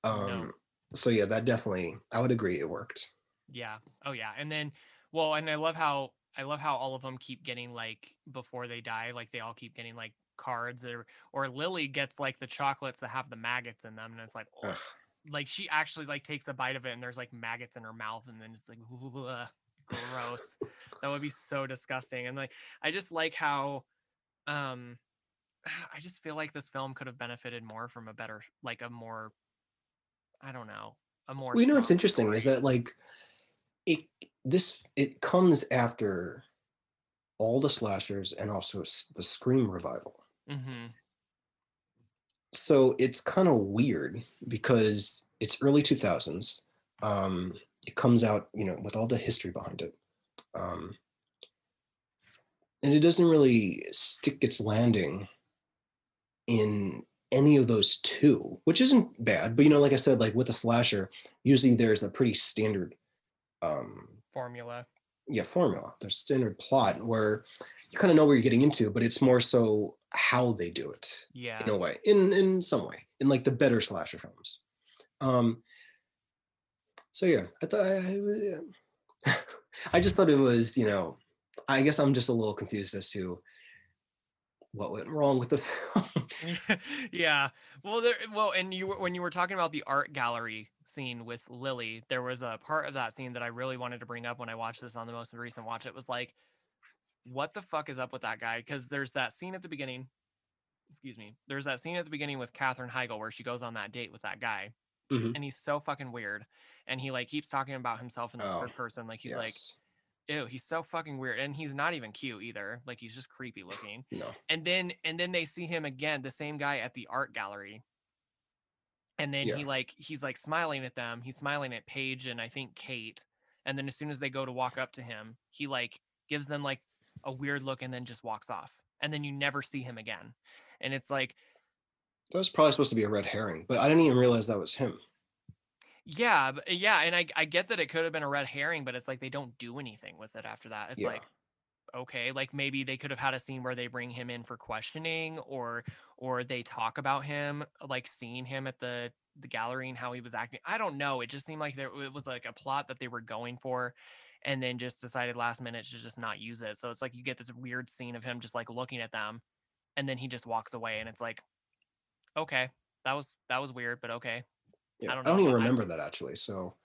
Um so yeah, that definitely I would agree it worked. Yeah. Oh yeah. And then well, and I love how I love how all of them keep getting like before they die, like they all keep getting like cards or or Lily gets like the chocolates that have the maggots in them and it's like oh. Like she actually like takes a bite of it and there's like maggots in her mouth and then it's like "Ugh, gross. that would be so disgusting. And like I just like how um I just feel like this film could have benefited more from a better like a more I don't know, a more Well, you know what's interesting is that like it this it comes after all the slashers and also the Scream revival. Mhm. So it's kind of weird because it's early 2000s. Um, it comes out, you know, with all the history behind it. Um, and it doesn't really stick its landing in any of those two, which isn't bad. But, you know, like I said, like with a slasher, usually there's a pretty standard um, formula. yeah formula there's standard plot where you kind of know where you're getting into but it's more so how they do it Yeah. in a way in in some way in like the better slasher films um so yeah i thought i, yeah. I just thought it was you know I guess I'm just a little confused as to what went wrong with the film. yeah. Well, there. Well, and you were- when you were talking about the art gallery scene with Lily, there was a part of that scene that I really wanted to bring up when I watched this on the most recent watch. It was like, what the fuck is up with that guy? Because there's that scene at the beginning. Excuse me. There's that scene at the beginning with Katherine Heigl where she goes on that date with that guy, Mhm. and he's so fucking weird, and he like keeps talking about himself in the Oh, third person, like he's like, ew, he's so fucking weird, and he's not even cute either. Like he's just creepy looking no. and then and then they see him again the same guy at the art gallery and then Yeah. he like he's like smiling at them he's smiling at paige and i think kate and then as soon as they go to walk up to him he like gives them like a weird look and then just walks off and then you never see him again and it's like That was probably supposed to be a red herring, but I didn't even realize that was him. yeah but, yeah and I, I get that it could have been a red herring but it's like they don't do anything with it after that it's Yeah. like okay like maybe they could have had a scene where they bring him in for questioning or or they talk about him like seeing him at the the gallery and how he was acting i don't know it just seemed like there it was like a plot that they were going for and then just decided last minute to just not use it so it's like you get this weird scene of him just like looking at them and then he just walks away and it's like okay that was that was weird but okay Yeah. I don't don't, know, even I- remember that actually. So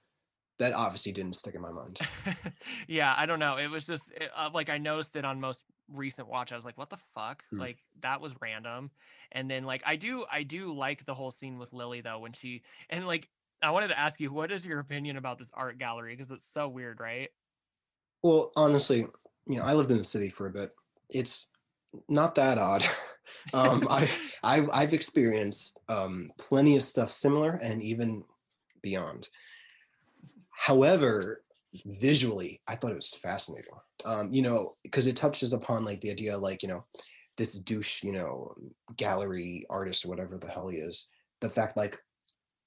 that obviously didn't stick in my mind. yeah, I don't know. It was just it, uh, like I noticed it on most recent watch. I was like, "What the fuck?" Hmm. Like that was random. And then like I do I do like the whole scene with Lily though when she and like I wanted to ask you what is your opinion about this art gallery because it's so weird, right? Well, honestly, you know, I lived in the city for a bit. It's not that odd. um, I, I I've experienced um, plenty of stuff similar and even beyond. However, visually, I thought it was fascinating. Um, you know, because it touches upon like the idea, like you know, this douche, you know, gallery artist or whatever the hell he is. The fact, like,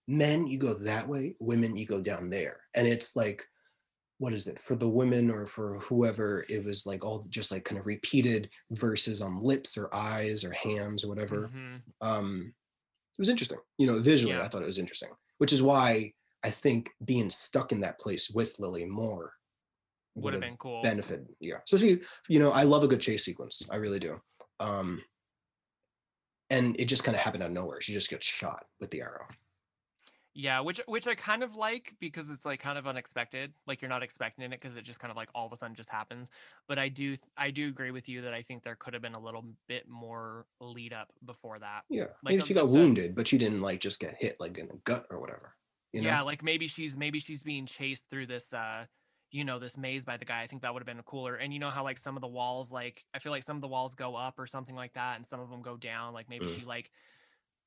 men, you go that way, women, you go down there, and it's like what is it for the women or for whoever it was like all just like kind of repeated verses on lips or eyes or hands or whatever Mhm. um it was interesting you know visually Yeah. i thought it was interesting which is why i think being stuck in that place with lily more Would have been cool. benefited yeah so she you know i love a good chase sequence i really do um and it just kind of happened out of nowhere she just gets shot with the arrow Yeah, which which I kind of like because it's like kind of unexpected. Like you're not expecting it because it just kind of like all of a sudden just happens. But I do I do agree with you that I think there could have been a little bit more lead up before that. yeah Like, maybe she got a- wounded but she didn't like just get hit like in the gut or whatever you know Yeah, like maybe she's maybe she's being chased through this uh you know this maze by the guy. I think that would have been cooler. And you know how like some of the walls like I feel like some of the walls go up or something like that and some of them go down. Like maybe Mm. she like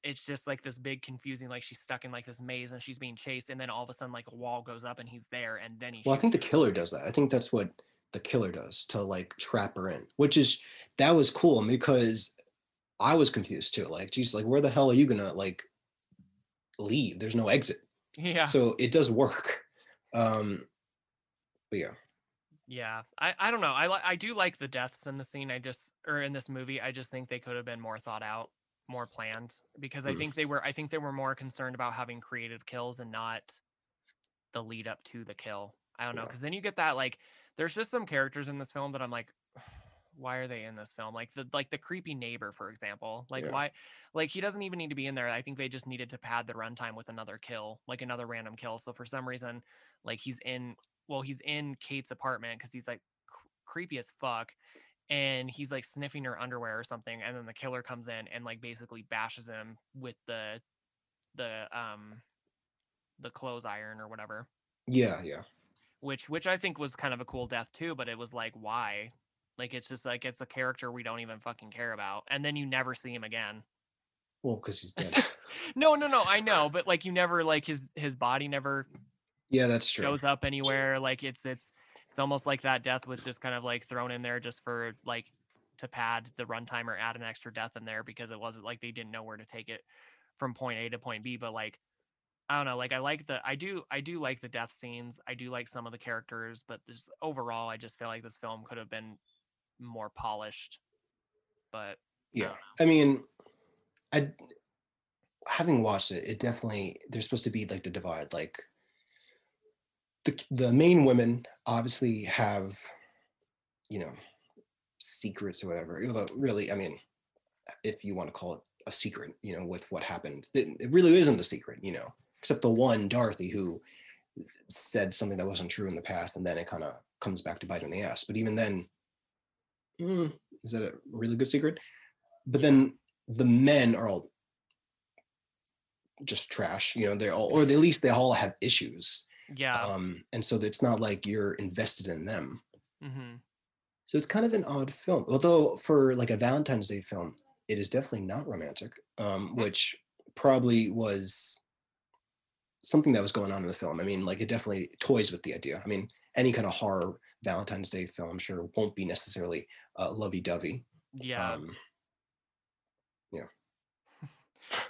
it's just like this big confusing like she's stuck in like this maze and she's being chased and then all of a sudden like a wall goes up and he's there and then he Well, I think the killer does that. I think that's what the killer does to like trap her in, which is that was cool because I was confused too. Like, geez, like where the hell are you gonna like leave? There's no exit. yeah. So it does work. Um, but yeah, Yeah, I, I don't know. I li- I do like the deaths in the scene. I just or in this movie. I just think they could have been more thought out, more planned because I Mm. think they were I think they were more concerned about having creative kills and not the lead up to the kill. I don't know Yeah. because then you get that like there's just some characters in this film that I'm like why are they in this film? Like the like the creepy neighbor for example. Like Yeah. why like he doesn't even need to be in there. I think they just needed to pad the runtime with another kill, like another random kill. So for some reason like he's in well he's in Kate's apartment cuz he's like cr- creepy as fuck and he's like sniffing her underwear or something and then the killer comes in and like basically bashes him with the the um the clothes iron or whatever yeah, yeah. which which i think was kind of a cool death too but it was like why like it's just like it's a character we don't even fucking care about and then you never see him again Well, because he's dead. no no no i know but like you never like his his body never yeah, that's true. shows up anywhere. Like it's it's it's almost like that death was just kind of like thrown in there just for like to pad the runtime or add an extra death in there because it wasn't like they didn't know where to take it from point A to point B. But like I don't know, like I like the I do I do like the death scenes. I do like some of the characters, but just overall I just feel like this film could have been more polished. But yeah i mean i having watched it it definitely there's supposed to be like the divide like the the main women obviously have you know, secrets or whatever. Although really, I mean, if you want to call it a secret, you know, with what happened, it, it really isn't a secret, you know, except the one Dorothy who said something that wasn't true in the past, and then it kind of comes back to bite in the ass. But even then, mm, is that a really good secret? But then the men are all just trash, you know. They're all, or at least they all have issues. Yeah. Um, and so it's not like you're invested in them. hmm So it's kind of an odd film. Although for like a Valentine's Day film, it is definitely not romantic, um, which probably was something that was going on in the film. I mean, like it definitely toys with the idea. I mean, any kind of horror Valentine's Day film, I'm sure, won't be necessarily uh, lovey-dovey. Yeah. Um,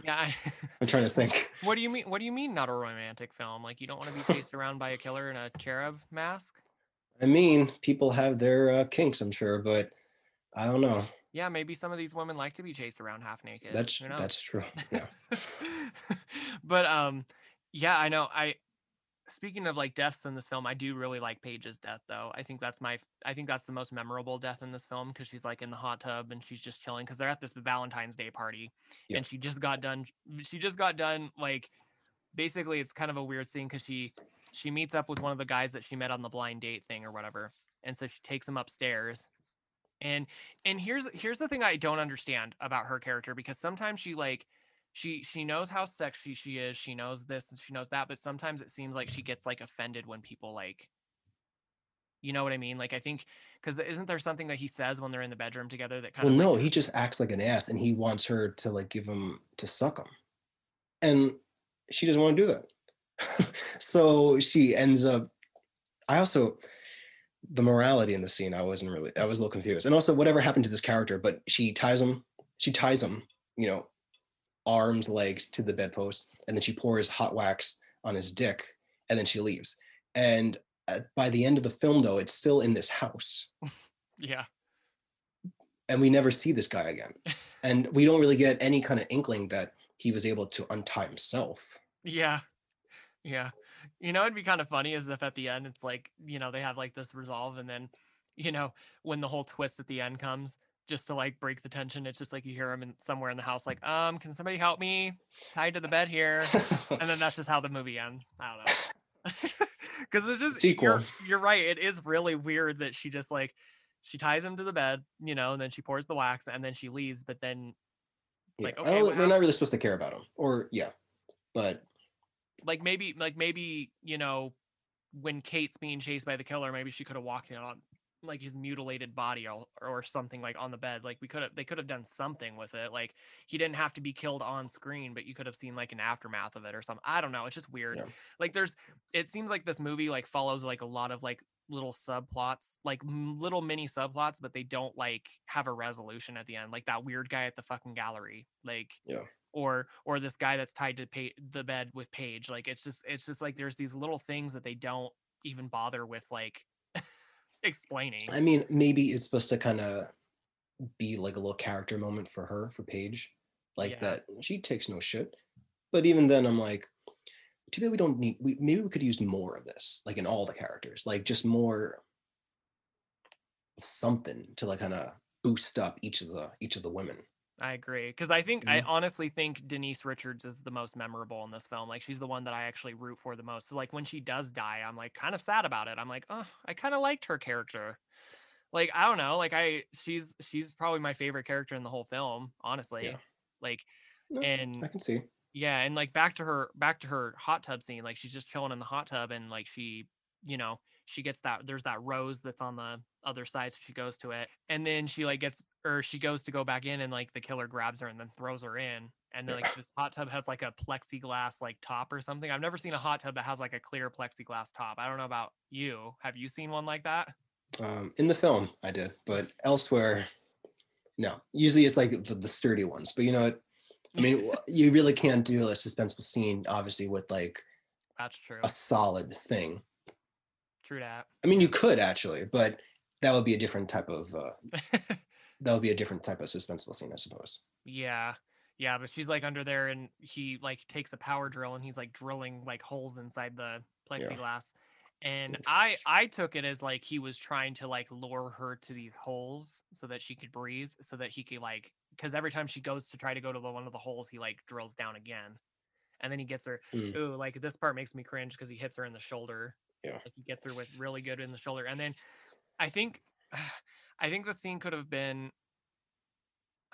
yeah. I, I'm trying to think. what do you mean? What do you mean not a romantic film? Like you don't want to be chased around by a killer in a cherub mask? I mean, people have their uh, kinks, I'm sure, but I don't know. Yeah, maybe some of these women like to be chased around half naked. That's that's true. Yeah. but um yeah i know i speaking of like deaths in this film i do really like paige's death though i think that's my I think that's the most memorable death in this film because she's like in the hot tub and she's just chilling because they're at this valentine's day party Yeah. and she just got done she just got done like basically it's kind of a weird scene because she she meets up with one of the guys that she met on the blind date thing or whatever and so she takes him upstairs and and here's here's the thing i don't understand about her character because sometimes she like she she knows how sexy she is she knows this and she knows that but sometimes it seems like she gets like offended when people like you know what i mean like i think because isn't there something that he says when they're in the bedroom together that kind of Well, of no, he just acts like an ass, and he wants her to like give him to suck him, and she doesn't want to do that. so she ends up. I also the morality in the scene. I wasn't really. I was a little confused, and also whatever happened to this character. But she ties him. She ties him. You know, arms, legs to the bedpost, and then she pours hot wax on his dick, and then she leaves. And uh, by the end of the film, though, it's still in this house yeah and we never see this guy again. And we don't really get any kind of inkling that he was able to untie himself. yeah yeah you know it'd be kind of funny is if at the end it's like you know they have like this resolve and then you know when the whole twist at the end comes just to like break the tension it's just like you hear him in somewhere in the house like um can somebody help me tied to the bed here and then that's just how the movie ends. I don't know. Because it's just You're, you're right. It is really weird that she just like she ties him to the bed, you know, and then she pours the wax and then she leaves. But then yeah, like, okay, we're not really supposed to care about him. Or yeah, but like maybe like maybe you know when Kate's being chased by the killer, maybe she could have walked in on like his mutilated body or, or something like on the bed. Like we could have they could have done something with it. Like he didn't have to be killed on screen, but you could have seen like an aftermath of it or something. I don't know. It's just weird. Yeah. Like there's it seems like this movie like follows like a lot of like little subplots, like m- little mini subplots, but they don't like have a resolution at the end. Like that weird guy at the fucking gallery. Like Yeah. or or this guy that's tied to pay, the bed with Paige. Like it's just it's just like there's these little things that they don't even bother with like explaining. I mean, maybe it's supposed to kind of be like a little character moment for her, for Paige, like Yeah. that she takes no shit. But even then, I'm like, too bad we don't need. We maybe we could use more of this, like in all the characters, like just more of something to like kind of boost up each of the each of the women. I agree because I think I Mhm. honestly think Denise Richards is the most memorable in this film. Like she's the one that I actually root for the most. So like when she does die, I'm like kind of sad about it. I'm like, oh, I kind of liked her character. Like I don't know, like I she's she's probably my favorite character in the whole film, honestly. Like No, and I can see. yeah and like back to her back to her hot tub scene like she's just chilling in the hot tub and like she you know she gets that there's that rose that's on the other side so she goes to it and then she like gets or she goes to go back in and like the killer grabs her and then throws her in and then like this hot tub has like a plexiglass like top or something i've never seen a hot tub that has like a clear plexiglass top i don't know about you have you seen one like that Um, in the film, I did, but elsewhere, no. Usually, it's like the, the sturdy ones. But you know what? I mean, you really can't do a suspenseful scene, obviously, with like that's true a solid thing. True that I mean, you could actually, but that would be a different type of uh, that would be a different type of suspenseful scene, I suppose. Yeah. Yeah, but she's like under there and he like takes a power drill and he's like drilling like holes inside the plexiglass. and I I took it as like he was trying to like lure her to these holes so that she could breathe, so that he could like because every time she goes to try to go to the, one of the holes, he like drills down again, and then he gets her. Mm. Ooh, like this part makes me cringe because he hits her in the shoulder. Yeah. like he gets her with really good in the shoulder, and then I think I think the scene could have been.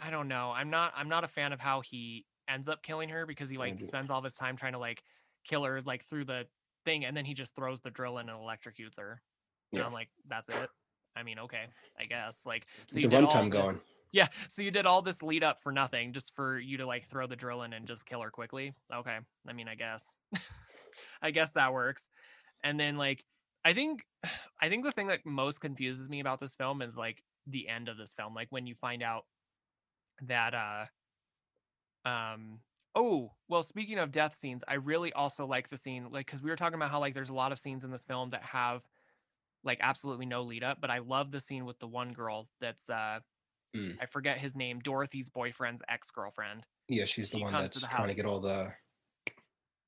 I don't know. I'm not. I'm not a fan of how he ends up killing her because he like do- spends all this time trying to like kill her like through the thing, and then he just throws the drill in and electrocutes her. And Yeah. I'm like, that's it. I mean, okay, I guess. Like, so the you did all runtime going. Yeah, so you did all this lead up for nothing, just for you to like throw the drill in and just kill her quickly. Okay, I mean, I guess, I guess that works. And then like, I think, I think the thing that most confuses me about this film is like the end of this film, like when you find out that uh, um, oh, well, speaking of death scenes, I really also like the scene, like, because we were talking about how like there's a lot of scenes in this film that have like absolutely no lead up, but I love the scene with the one girl that's uh Mm. I forget his name, Dorothy's boyfriend's ex-girlfriend, Yeah, she's the She one that's the trying to get all the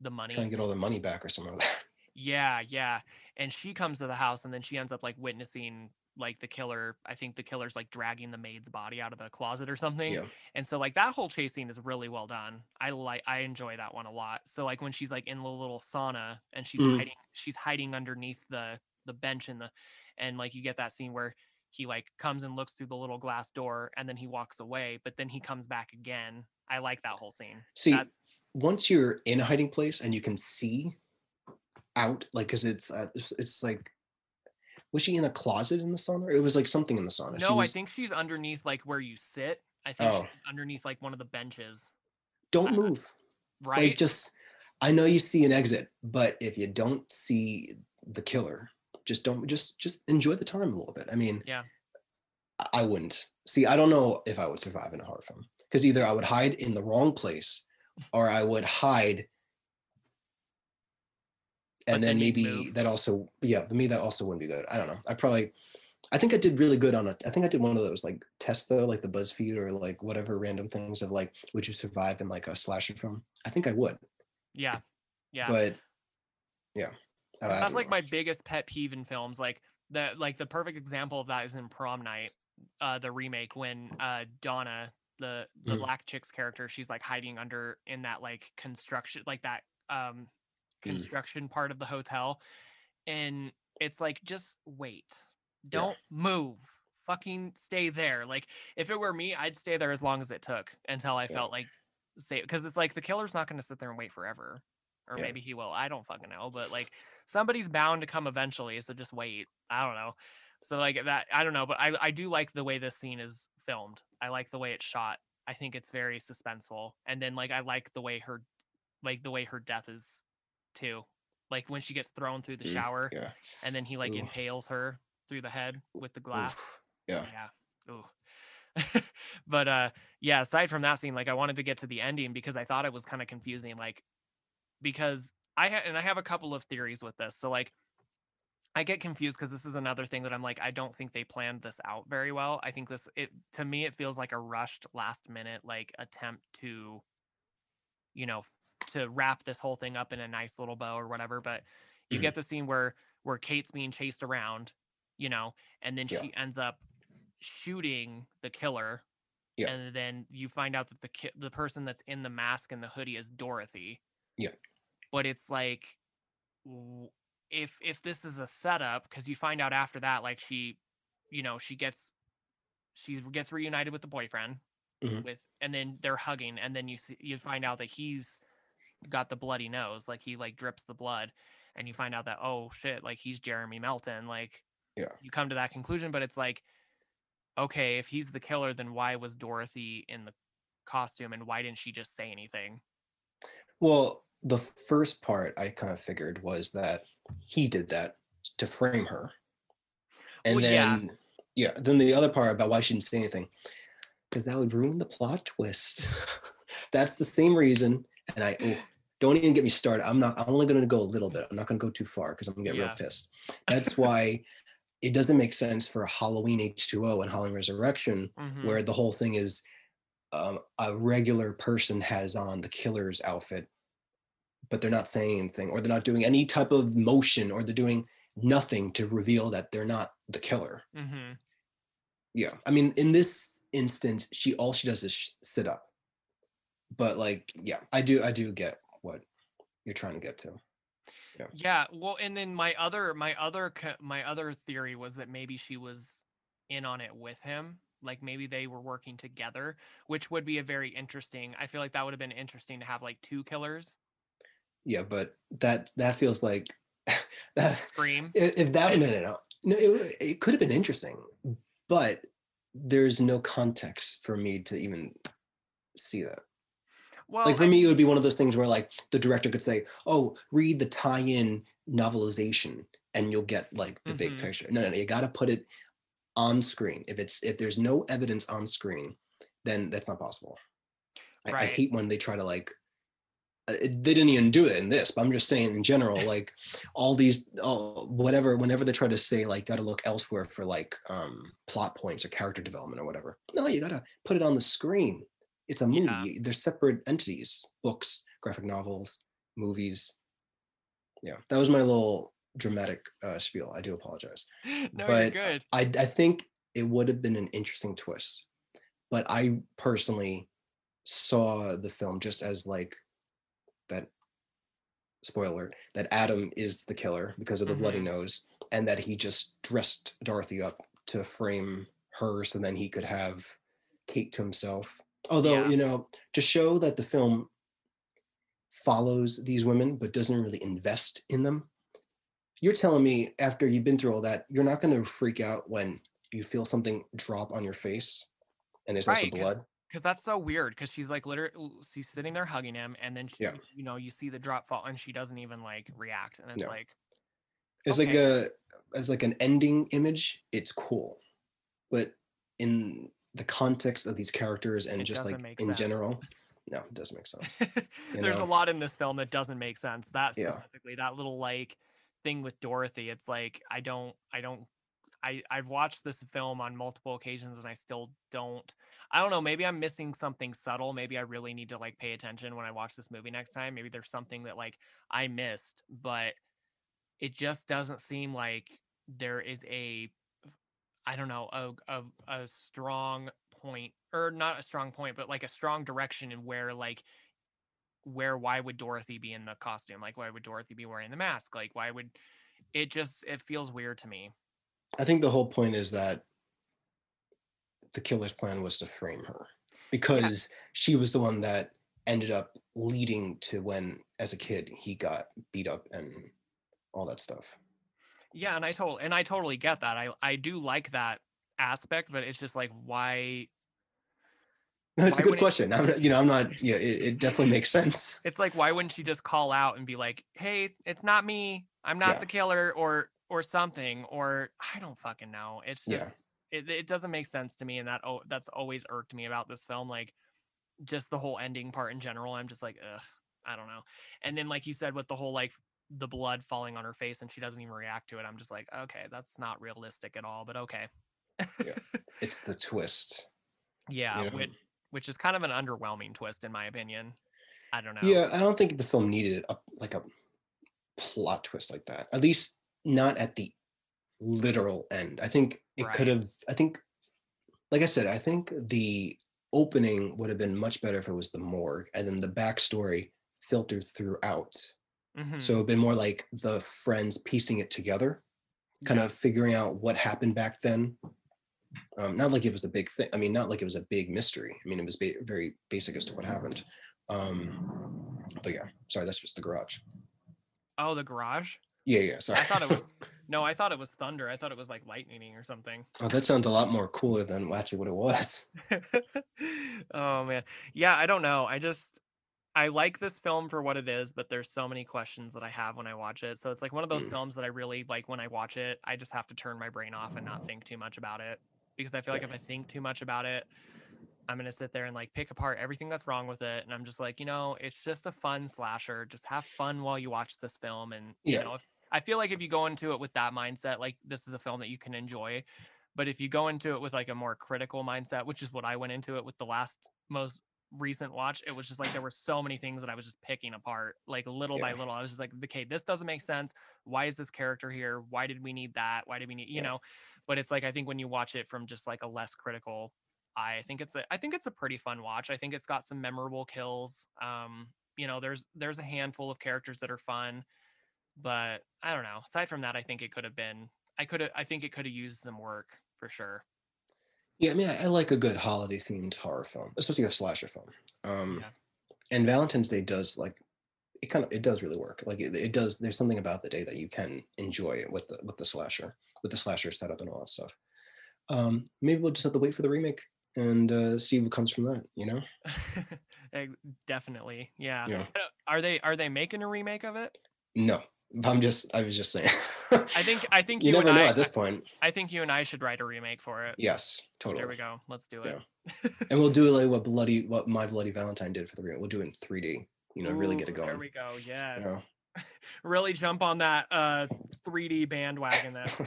the money. trying to get all the money back or something like that. Yeah, yeah. And she comes to the house and then she ends up like witnessing like the killer. I think the killer's like dragging the maid's body out of the closet or something. Yeah. And so like that whole chase scene is really well done. I like I enjoy that one a lot. So like when she's like in the little sauna and she's Mhm. hiding she's hiding underneath the the bench in the and like you get that scene where he like comes and looks through the little glass door and then he walks away, but then he comes back again. I like that whole scene. See, That's once you're in a hiding place and you can see out, like, cause it's uh, it's, it's like, was she in a closet in the sauna? It was like something in the sauna. No, I think she's underneath like where you sit. I think Oh. she's underneath like one of the benches. don't uh, move. Right? Like, just I know you see an exit, but if you don't see the killer, just don't just just enjoy the time a little bit. I mean, Yeah. I- wouldn't see. I don't know if I would survive in a horror film because either I would hide in the wrong place, or I would hide, and then, then maybe that also yeah, for me that also wouldn't be good. I don't know. I probably. I think I did really good on it. I think I did one of those like tests though, like the BuzzFeed or like whatever random things of like, would you survive in like a slasher film? I think I would yeah. Yeah. but yeah I- I that's don't like know. my biggest pet peeve in films. Like the like the perfect example of that is in Prom Night, uh, the remake when uh Donna, the the Mhm. black chick's character, she's like hiding under in that like construction, like that um Mm. construction part of the hotel, and it's like just wait, don't move. Fucking stay there. Like if it were me, I'd stay there as long as it took until I Yeah. felt like safe. Because it's like the killer's not going to sit there and wait forever, or Yeah. maybe he will. I don't fucking know. But like somebody's bound to come eventually so just wait i don't know so like that i don't know but i i do like the way this scene is filmed i like the way it's shot i think it's very suspenseful and then like i like the way her like the way her death is too like when she gets thrown through the shower yeah and then he like Ooh. impales her through the head with the glass Oof. yeah yeah. Ooh. but uh yeah, aside from that scene, like I wanted to get to the ending because I thought it was kind of confusing. Like because I had and I have a couple of theories with this. So like I get confused because this is another thing that I'm like, I don't think they planned this out very well. I think this it to me it feels like a rushed last minute like attempt to, you know, to wrap this whole thing up in a nice little bow or whatever. But you Mhm. get the scene where where Kate's being chased around, you know, and then Yeah. she ends up shooting the killer. Yeah. And then you find out that the ki- the person that's in the mask and the hoodie is Dorothy. Yeah. But it's like if if this is a setup because you find out after that like she you know she gets she gets reunited with the boyfriend Mhm. with and then they're hugging and then you see you find out that he's got the bloody nose like he like drips the blood and you find out that oh shit like he's Jeremy Melton like Yeah. you come to that conclusion but it's like okay if he's the killer then why was Dorothy in the costume and why didn't she just say anything well the first part i kind of figured was that he did that to frame her and Well, yeah. then yeah. then the other part about why she didn't say anything because that would ruin the plot twist that's the same reason and i oh, don't even get me started i'm not i'm only going to go a little bit i'm not going to go too far because i'm going to get Yeah. real pissed that's why it doesn't make sense for halloween h2o and halloween resurrection Mhm. where the whole thing is um, a regular person has on the killer's outfit, but they're not saying anything, or they're not doing any type of motion, or they're doing nothing to reveal that they're not the killer. hmm Yeah, I mean, in this instance, she all she does is sh- sit up. But like, yeah, I do, I do get you're trying to get to. Yeah, Yeah. well, and then my other my other my other theory was that maybe she was in on it with him. Like maybe they were working together, which would be a very interesting. I feel like that would have been interesting to have like two killers Yeah, but that that feels like that. scream. If that no no no no, it, it could have been interesting, but there's no context for me to even see that. Well, like for I me, it would be one of those things where like the director could say, "Oh, read the tie-in novelization, and you'll get like the big Mhm. picture." No, no, no, you got to put it on screen. If it's if there's no evidence on screen, then that's not possible. I, I hate when they try to like. uh, They didn't even do it in this, but I'm just saying in general, like all these, all, whatever, whenever they try to say like, got to look elsewhere for like um plot points or character development or whatever. No, you got to put it on the screen. It's a movie. Yeah. They're separate entities: books, graphic novels, movies. Yeah, that was my little dramatic uh, spiel. I do apologize. no, but you're good. I I think it would have been an interesting twist, but I personally saw the film just as like that spoiler that Adam is the killer because of the bloody Mhm. nose and that he just dressed Dorothy up to frame her so then he could have Kate to himself. Although, Yeah. you know, to show that the film follows these women but doesn't really invest in them. You're telling me after you've been through all that, you're not going to freak out when you feel something drop on your face and there's also Right, blood. Because that's so weird. Because she's like literally, she's sitting there hugging him, and then she, Yeah. you know, you see the drop fall, and she doesn't even like react, and it's No. like, It's like a as like an ending image, it's cool. But in the context of these characters and It just like in sense. general, no, it doesn't make sense. there's know? a lot in this film that doesn't make sense. That Yeah. specifically, that little like thing with Dorothy, it's like I don't, I don't, I I've watched this film on multiple occasions and I still don't. I don't know. Maybe I'm missing something subtle. Maybe I really need to like pay attention when I watch this movie next time. Maybe there's something that like I missed, but it just doesn't seem like there is a I don't know, a, a a strong point or not a strong point, but like a strong direction in where like where why would Dorothy be in the costume? Like why would Dorothy be wearing the mask? Like why would it just it feels weird to me. I think the whole point is that the killer's plan was to frame her because she was the one that ended up leading to when as a kid he got beat up and all that stuff. Yeah, and I told and I totally get that. I I do like that aspect, but it's just like why No, it's Why a good question. I'm not, you know, I'm not. Yeah, it, it definitely makes sense. it's like why wouldn't she just call out and be like, "Hey, it's not me. I'm not Yeah. the killer," or or something, or I don't fucking know. It's Yeah. just it, it doesn't make sense to me, and that oh, that's always irked me about this film. Like just the whole ending part in general. I'm just like, ugh, I don't know. And then like you said with the whole like the blood falling on her face and she doesn't even react to it. I'm just like, okay, that's not realistic at all. But okay. It's the twist. yeah, know? which which is kind of an underwhelming twist in my opinion. I don't know. Yeah, I don't think the film needed a like a plot twist like that. At least not at the literal end. I think it could have. I think, like I said, I think the opening would have been much better if it was the morgue, and then the backstory filtered throughout. Mhm. So it'd been more like the friends piecing it together, kind Yeah. of figuring out what happened back then. Um, not like it was a big thing. I mean, not like it was a big mystery. I mean, it was ba- very basic as to what happened. Um, but yeah, sorry, that's just the garage. Oh, the garage? Yeah, yeah. Sorry. I thought it was no, I thought it was thunder. I thought it was like lightning or something. oh, that sounds a lot more cooler than actually what it was. oh man. Yeah, I don't know. I just I like this film for what it is, but there's so many questions that I have when I watch it. So it's like one of those Mm. films that I really like when I watch it, I just have to turn my brain off and not think too much about it because I feel like if I think too much about it, I'm going to sit there and like pick apart everything that's wrong with it and I'm just like, you know, it's just a fun slasher. Just have fun while you watch this film and you Yeah. know, if, I feel like if you go into it with that mindset, like this is a film that you can enjoy, but if you go into it with like a more critical mindset, which is what I went into it with the last most recent watch, it was just like there were so many things that I was just picking apart, like little by little. I was just like, okay, this doesn't make sense. Why is this character here? Why did we need that? Why did we need, you Yeah. know? But it's like I think when you watch it from just like a less critical eye, I think it's a I think it's a pretty fun watch. I think it's got some memorable kills. Um, you know, there's there's a handful of characters that are fun, but I don't know. Aside from that, I think it could have been I could have I think it could have used some work for sure. Yeah, I mean, I, I like a good holiday themed horror film, especially a slasher film. Um, Yeah. And Valentine's Day does like it kind of it does really work. Like it, it does. There's something about the day that you can enjoy it with the with the slasher, with the slasher setup and all that stuff. Um, maybe we'll just have to wait for the remake and uh, see what comes from that. You know? Definitely, yeah. Yeah. Are they are they making a remake of it? No, I'm just I was just saying. I think I think you, you, never and know I, at this point. I think you and I should write a remake for it. Yes, totally. There we go. Let's do it. and we'll do like what bloody what my bloody Valentine did for the remake. We'll do it in 3D. You know, really get it Ooh, There we go. Yes. really jump on that uh 3D bandwagon that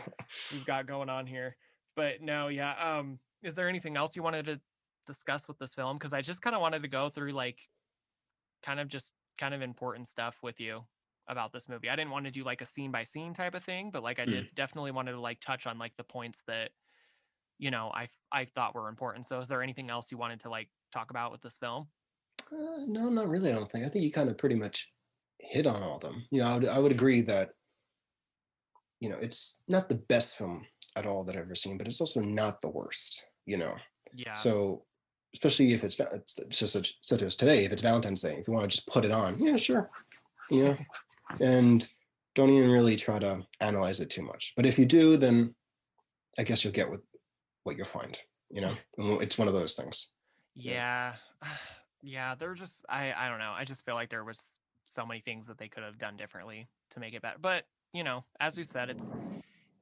we've got going on here. But no, yeah. Um, is there anything else you wanted to discuss with this film? Because I just kind of wanted to go through like kind of just kind of important stuff with you about this movie. I didn't want to do like a scene by scene type of thing, but like I Mm. did definitely wanted to like touch on like the points that you know I I thought were important. So is there anything else you wanted to like talk about with this film? Uh, no, not really. I don't think. I think you kind of pretty much hit on all of them. You know, I would, I would agree that, you know, it's not the best film at all that I've ever seen, but it's also not the worst. You know, Yeah. so especially if it's, it's just such such as today, if it's Valentine's Day, if you want to just put it on, yeah, sure, you know, and don't even really try to analyze it too much. But if you do, then I guess you'll get with what you'll find. You know, it's one of those things. Yeah. Yeah, they're just I I don't know. I just feel like there was so many things that they could have done differently to make it better. But, you know, as we said, it's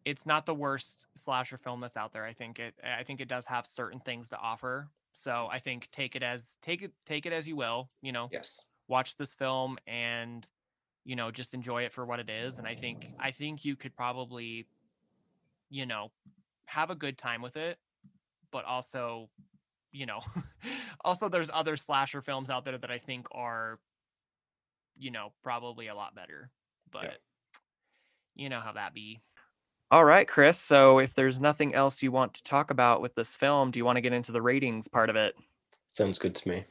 it's not the worst slasher film that's out there. I think it I think it does have certain things to offer. So, I think take it as take it take it as you will, you know. Yes. Watch this film and you know, just enjoy it for what it is and I think I think you could probably you know, have a good time with it, but also you know also there's other slasher films out there that i think are you know probably a lot better but you know how that be. All right chris so if there's nothing else you want to talk about with this film do you want to get into the ratings part of it? Sounds good to me.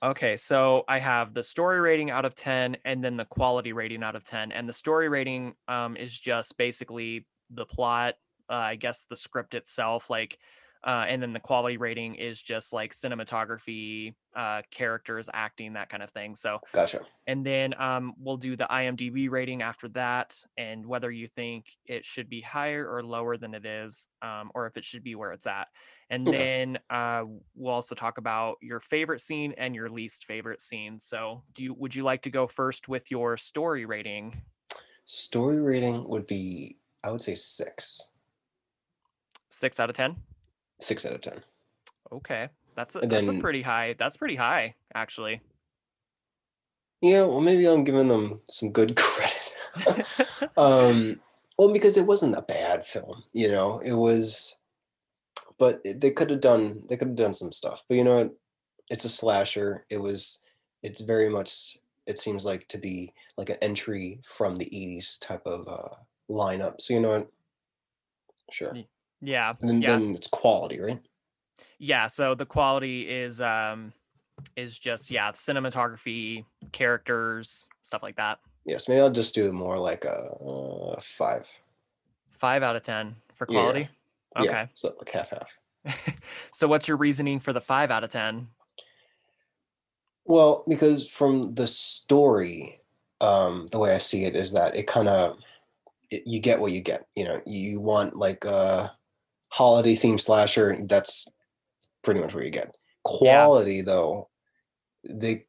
Okay, so I have the story rating out of 10 and then the quality rating out of 10. And the story rating um, is just basically the plot, uh, I guess the script itself, like, uh, and then the quality rating is just like cinematography, uh, characters, acting, that kind of thing. So, Gotcha. and then um, we'll do the IMDb rating after that, and whether you think it should be higher or lower than it is, um, or if it should be where it's at. And Okay. then uh, we'll also talk about your favorite scene and your least favorite scene. So, do you would you like to go first with your story rating? Story rating would be, I would say six, Six out of ten. six out of ten. Okay, that's a, And that's a pretty high. That's pretty high, actually. Yeah, well, maybe I'm giving them some good credit. um, well, because it wasn't a bad film, you know, it was, but they could have done, they could have done some stuff. But you know what? It's a slasher. It was, it's very much, it seems like to be like an entry from the 80s type of uh, lineup. So you know what? Sure. Yeah, And then, yeah. then it's quality, right? yeah so the quality is um is just yeah cinematography characters stuff like that Yes, maybe I'll just do more like a uh, five. five out of ten for quality Yeah, okay so like half half. so what's your reasoning for the five out of ten Well, because from the story, um, the way I see it is that it kind of you get what you get. You know, you want like a holiday themed slasher. That's pretty much what you get. Quality, though, they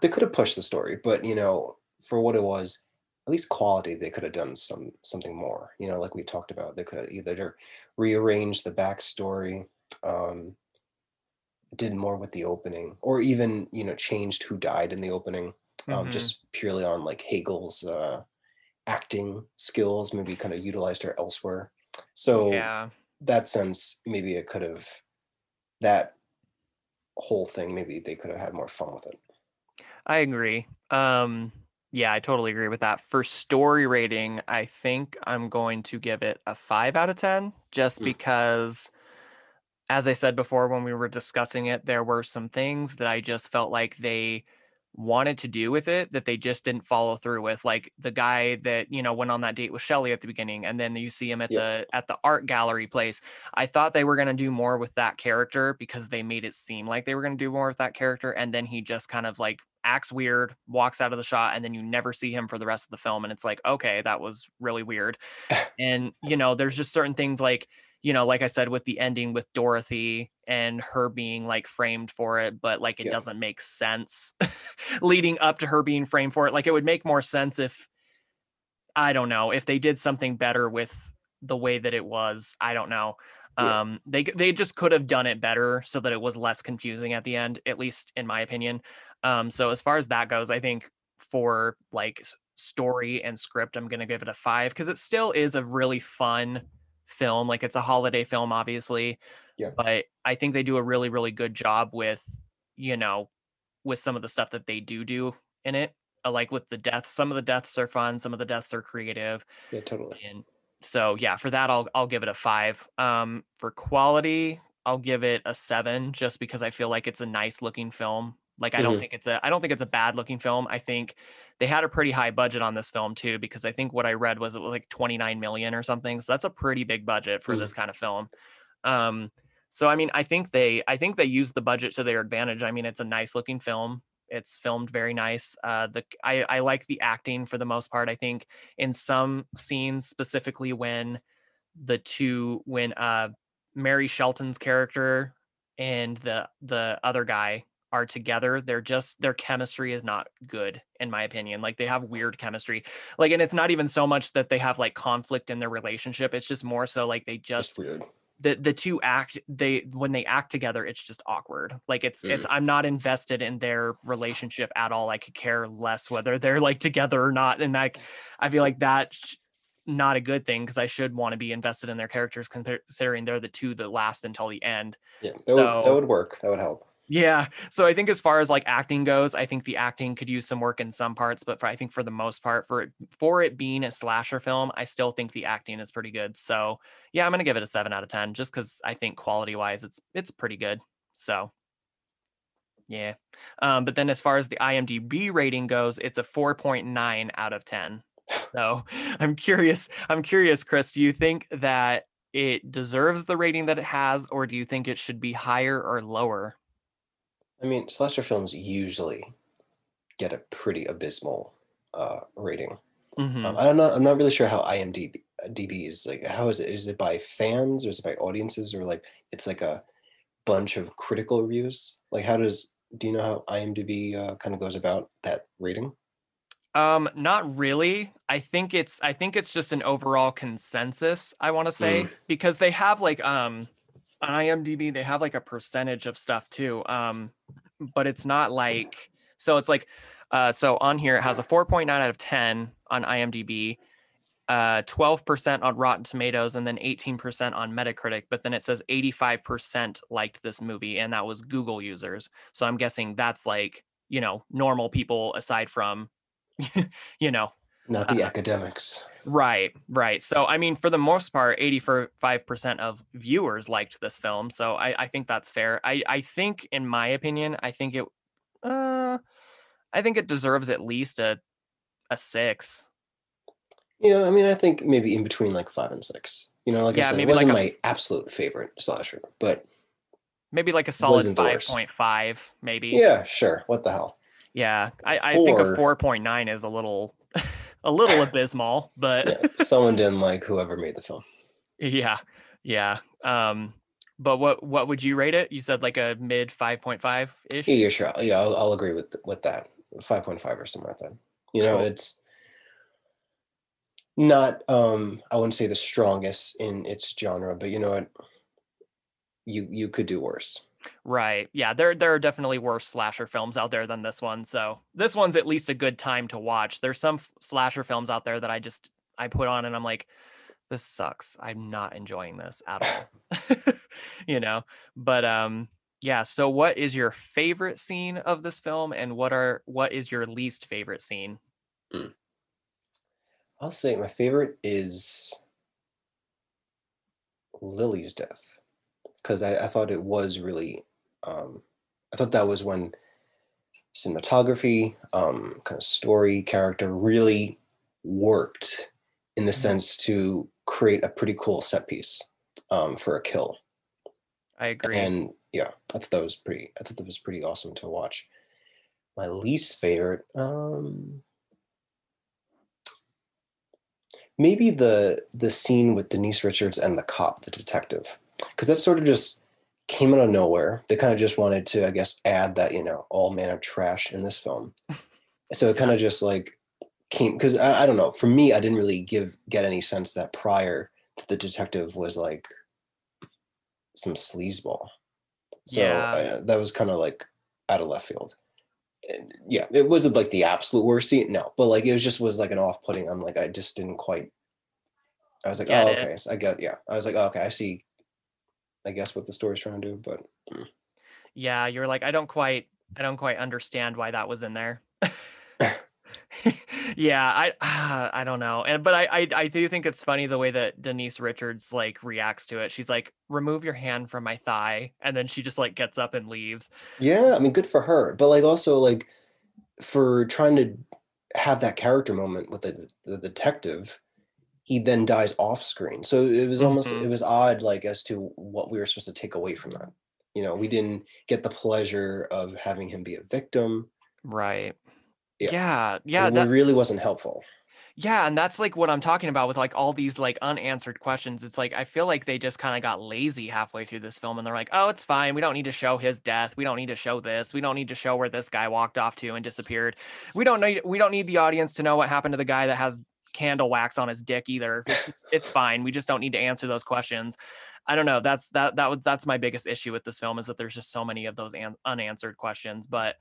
they could have pushed the story, but you know, for what it was, at least quality, they could have done some something more. You know, like we talked about, they could have either rearranged the backstory. Um, did more with the opening or even you know changed who died in the opening um, Mhm. just purely on like Heigl's uh, acting skills maybe kind of utilized her elsewhere so yeah that sense maybe it could have that whole thing, maybe they could have had more fun with it. I agree. Um, yeah, I totally agree with that. For story rating, I think I'm going to give it a five out of 10 just Mm. because, as I said before when we were discussing it, there were some things that I just felt like they wanted to do with it that they just didn't follow through with like the guy that you know went on that date with Shelley at the beginning and then you see him at Yeah. the at the art gallery place I thought they were going to do more with that character because they made it seem like they were going to do more with that character. And then he just kind of like acts weird, walks out of the shot, and then you never see him for the rest of the film. And it's like, okay, that was really weird. and, you know, there's just certain things like, you know, like I said, with the ending with Dorothy and her being like framed for it, but like it Yeah. doesn't make sense leading up to her being framed for it. Like it would make more sense if, I don't know, if they did something better with the way that it was. I don't know. Yeah. Um, they they just could have done it better so that it was less confusing at the end, at least in my opinion. Um, so as far as that goes, I think for like story and script, I'm gonna give it a five because it still is a really fun film. Like it's a holiday film, obviously. Yeah. But I think they do a really, really good job with, you know, with some of the stuff that they do do in it. Uh, like with the deaths, some of the deaths are fun, some of the deaths are creative Yeah, totally. and so yeah for that i'll i'll give it a five um for quality i'll give it a seven just because i feel like it's a nice looking film like i don't Mhm. think it's a i don't think it's a bad looking film. I think they had a pretty high budget on this film too because i think what i read was it was like 29 million or something so that's a pretty big budget for this kind of film. Um so i mean i think they i think they use the budget to their advantage. I mean it's a nice looking film. It's filmed very nice. Uh the i i like the acting for the most part. I think in some scenes specifically when the two when uh Marley Shelton's character and the the other guy are together they're just their chemistry is not good in my opinion like they have weird chemistry like and it's not even so much that they have like conflict in their relationship it's just more so like they Just the the two act they when they act together it's just awkward like it's it's mm-hmm. i'm not invested in their relationship at all i could care less whether they're like together or not and like i feel like that's not a good thing because i should want to be invested in their characters considering they're the two that last until the end Yeah, that, would, that would work. That would help. Yeah. So I think as far as like acting goes, I think the acting could use some work in some parts, but for I think for the most part, for it for it being a slasher film, I still think the acting is pretty good. So yeah, I'm gonna give it a seven out of ten just because I think quality wise it's it's pretty good. So yeah. Um, but then as far as the IMDb rating goes, it's a 4.9 out of 10. So I'm curious, I'm curious, Chris, do you think that it deserves the rating that it has, or do you think it should be higher or lower? I mean, slasher films usually get a pretty abysmal uh, rating. Mhm. Um, I don't know. I'm not really sure how IMDb uh, DB is like. How is it? Is it by fans or is it by audiences or like it's like a bunch of critical reviews? Like, how does do you know how IMDb uh, kind of goes about that rating? Um, not really. I think it's I think it's just an overall consensus, I want to say, because they have like um on IMDb, they have like a percentage of stuff too. Um, but it's not like so it's like uh so on here it has a 4.9 out of 10 on IMDb, uh 12% on Rotten Tomatoes, and then 18% on Metacritic, but then it says 85% liked this movie, and that was Google users. So I'm guessing that's like, you know, normal people aside from you know, Not Uh, the academics. right, right. So, I mean, for the most part, 85% of viewers liked this film. So I, I think that's fair. I, I think, in my opinion, I think it, uh, I think it deserves at least a, a six. Yeah, I mean, I think maybe in between like five and six. You know, like Yeah, I said, maybe it like wasn't a- my absolute favorite slasher, but Maybe like a solid the worst. 5.5, maybe. yeah, sure. What the hell? Yeah. I, I think a 4.9 is a little, a little abysmal, but Yeah, someone didn't like whoever made the film. yeah, yeah. Um, but what, what would you rate it? You said like a mid 5.5 ish. Yeah, sure. Yeah, I'll, I'll agree with with that. Five point five or something like that. You know, Cool. it's not. Um, I wouldn't say the strongest in its genre, but you know what? You you could do worse. Right. Yeah, there there are definitely worse slasher films out there than this one. So this one's at least a good time to watch. There's some f- slasher films out there that I just I put on and I'm like, this sucks. I'm not enjoying this at all. you know. But um, Yeah. So what is your favorite scene of this film and what are what is your least favorite scene? I'll say my favorite is Lily's death because I, I thought it was really, um, I thought that was when cinematography, um, kind of story, character really worked in the Mhm. sense to create a pretty cool set piece um, for a kill. I agree. And yeah, I thought that was pretty. I thought that was pretty awesome to watch. My least favorite, um, maybe the the scene with Denise Richards and the cop, the detective, because that sort of just came out of nowhere. They kind of just wanted to, I guess, add that you know all man of trash in this film. So it kind of just like came because I, I don't know. For me, I didn't really give get any sense that prior that the detective was like some sleazeball. So Yeah. uh, that was kind of like out of left field. And yeah, it wasn't like the absolute worst scene, no, but like it was just was like an off putting. I'm like, I just didn't quite. I was like, Get oh, it. okay. So I get, yeah. I was like, oh, okay, I see. I guess what the story's trying to do, but mm. yeah, you're like I don't quite I don't quite understand why that was in there. yeah, I I don't know. And but I, I I do think it's funny the way that Denise Richards like reacts to it. She's like, "Remove your hand from my thigh." And then she just like gets up and leaves. yeah, I mean, good for her. But like also like for trying to have that character moment with the, the detective, he then dies off screen. So it was almost Mhm. it was odd, like as to what we were supposed to take away from that. You know, we didn't get the pleasure of having him be a victim. Right. Yeah. Yeah, yeah, that really wasn't helpful. Yeah, and that's like what I'm talking about with like all these like unanswered questions. It's like I feel like they just kind of got lazy halfway through this film and they're like, "Oh, it's fine. We don't need to show his death. We don't need to show this. We don't need to show where this guy walked off to and disappeared. We don't need we don't need the audience to know what happened to the guy that has candle wax on his dick either. It's just, it's fine. We just don't need to answer those questions." I don't know. That's that that was that's my biggest issue with this film is that there's just so many of those an- unanswered questions, but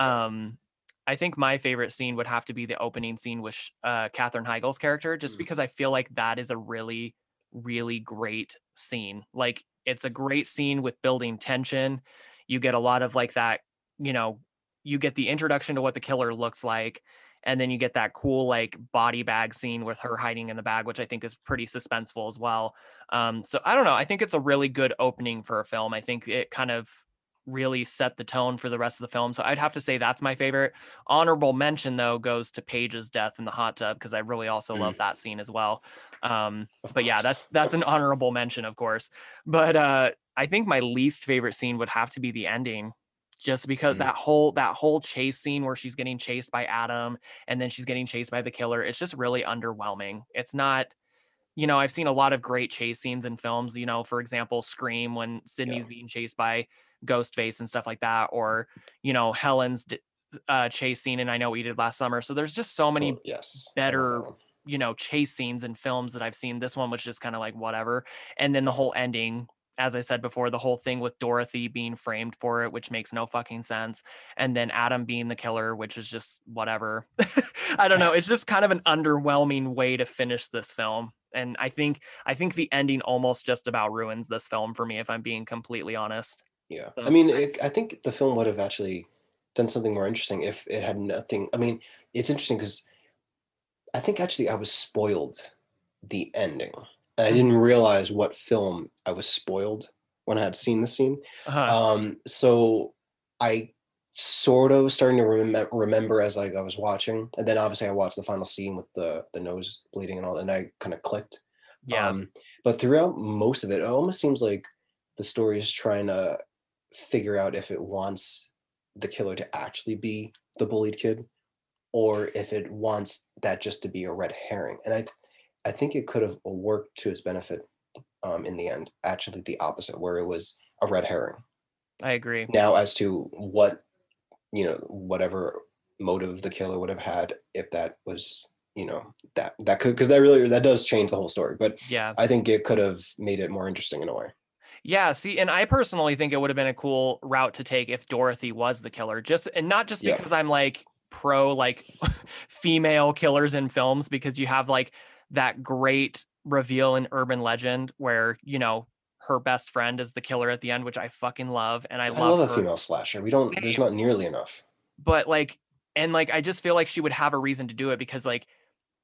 um I think my favorite scene would have to be the opening scene with uh, Katherine Heigl's character, just Mm. because I feel like that is a really, really great scene. Like it's a great scene with building tension. You get a lot of like that, you know, you get the introduction to what the killer looks like, and then you get that cool like body bag scene with her hiding in the bag, which I think is pretty suspenseful as well. Um, so I don't know. I think it's a really good opening for a film. I think it kind of really set the tone for the rest of the film. So I'd have to say that's my favorite. Honorable mention though goes to Paige's death in the hot tub because I really also Mm. love that scene as well. Um, but yeah, that's that's an honorable mention, of course. But uh, I think my least favorite scene would have to be the ending. Just because Mm. that whole that whole chase scene where she's getting chased by Adam and then she's getting chased by the killer, it's just really underwhelming. It's not, you know, I've seen a lot of great chase scenes in films. You know, for example, Scream when Sidney's being chased by Ghostface and stuff like that, or you know Helen's uh, chase scene and I know we did last summer. So there's just so many Tot- yes. Better you know chase scenes in films that I've seen. This one was just kind of like whatever, and then the whole ending. As I said before, the whole thing with Dorothy being framed for it, which makes no fucking sense, and then Adam being the killer, which is just whatever. I don't know. It's just kind of an underwhelming way to finish this film, and I think I think the ending almost just about ruins this film for me, if I'm being completely honest. Yeah. So- I mean, it, I think the film would have actually done something more interesting if it had nothing. I mean, it's interesting because I think actually I was spoiled the ending. And I Mhm. didn't realize what film I was spoiled when I had seen the scene. Uh, Um, so I sort of starting to remember remember as like I was watching, and then obviously I watched the final scene with the the nose bleeding and all, and I kind of clicked. yeah, Um, but throughout most of it, it almost seems like the story is trying to figure out if it wants the killer to actually be the bullied kid, or if it wants that just to be a red herring. And I, I think it could have worked to its benefit um, in the end. Actually, the opposite, where it was a red herring. I agree. Now, as to what you know, whatever motive the killer would have had, if that was you know that that could because that really that does change the whole story. But Yeah. I think it could have made it more interesting in a way. Yeah, see, and I personally think it would have been a cool route to take if Dorothy was the killer. Just and not just Yeah. because I'm like pro like female killers in films because you have like that great reveal in urban legend where, you know, her best friend is the killer at the end, which I fucking love, and I, I love, love a female slasher. We don't. There's not nearly enough. But like, and like, I just feel like she would have a reason to do it because like,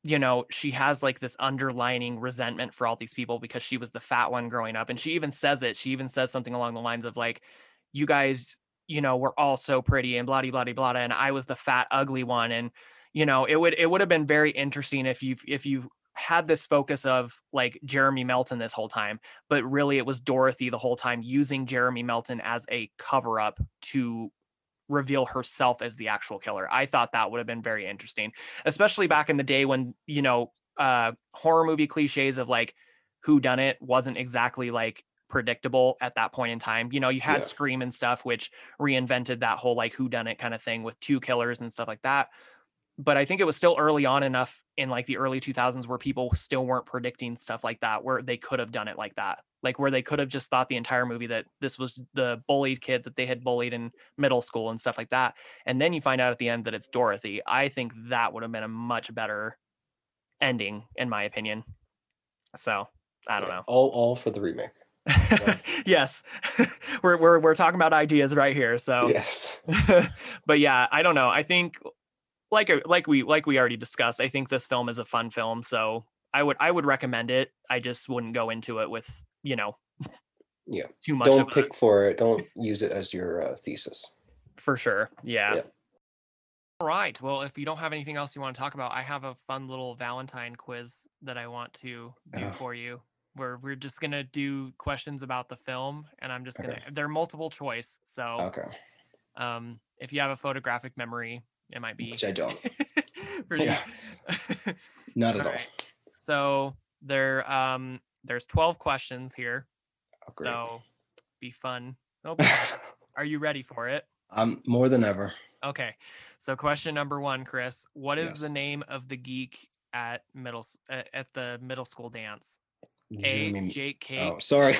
you know, she has like this underlining resentment for all these people because she was the fat one growing up, and she even says it. She even says something along the lines of like, "You guys, you know, were all so pretty and blah blah blah blah," and I was the fat ugly one, and you know, it would it would have been very interesting if you if you had this focus of like Jeremy Melton this whole time, but really it was Dorothy the whole time using Jeremy Melton as a cover up to reveal herself as the actual killer. I thought that would have been very interesting, especially back in the day when, you know, uh horror movie cliches of like who done it wasn't exactly like predictable at that point in time. You know, you had Yeah. Scream and stuff which reinvented that whole like who done it kind of thing with two killers and stuff like that but I think it was still early on enough in like the early 2000s where people still weren't predicting stuff like that, where they could have done it like that. Like where they could have just thought the entire movie that this was the bullied kid that they had bullied in middle school and stuff like that. And then you find out at the end that it's Dorothy. I think that would have been a much better ending, in my opinion. So I don't Yeah, know. All all for the remake. yes. we're, we're, we're talking about ideas right here. So Yes. but yeah, I don't know. I think like like we like we already discussed, I think this film is a fun film, so I would I would recommend it. I just wouldn't go into it with, you know, Yeah. too much Don't of a, pick for it. Don't use it as your uh, thesis. for sure. Yeah. Yeah. All right. Well, if you don't have anything else you want to talk about, I have a fun little Valentine quiz that I want to do Oh. for you. Where we're just gonna do questions about the film, and I'm just gonna. Okay. They're multiple choice, so Okay. um, if you have a photographic memory, it might be Which I don't. pretty. Yeah. Not at All all. right. So there, um, there's 12 questions here. Oh. So be fun. Oh. Are you ready for it? I'm more than ever. Okay. So question number one, Chris, what is the name of the geek at middle uh, at the middle school dance? A. Jake Cake. Oh, sorry.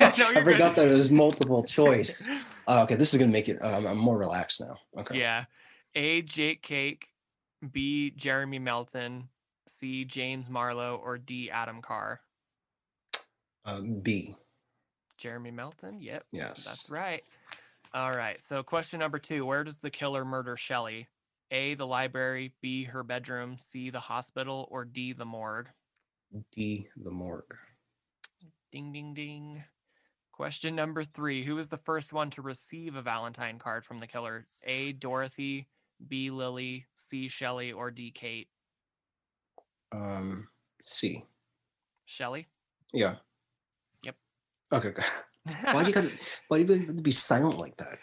No, I forgot that it was multiple choice. Oh, okay, this is gonna make it. Um, I'm more relaxed now. Okay. Yeah. A. Jake Cake. B. Jeremy Melton. C. James Marlowe. Or D. Adam Carr. Um, B. Jeremy Melton. Yep. Yes. That's right. All right. So, question number two Where does the killer murder Shelley? A, the library, B, her bedroom, C, the hospital, or D, the morgue? D. The morgue. Ding, ding, ding. Question number three Who was the first one to receive a Valentine card from the killer? A, Dorothy, B, Lily, C, Shelley, or D, Kate? Um, C. Shelley? Yeah. Yep. Okay. Why do you gotta? Why do you have to be silent like that?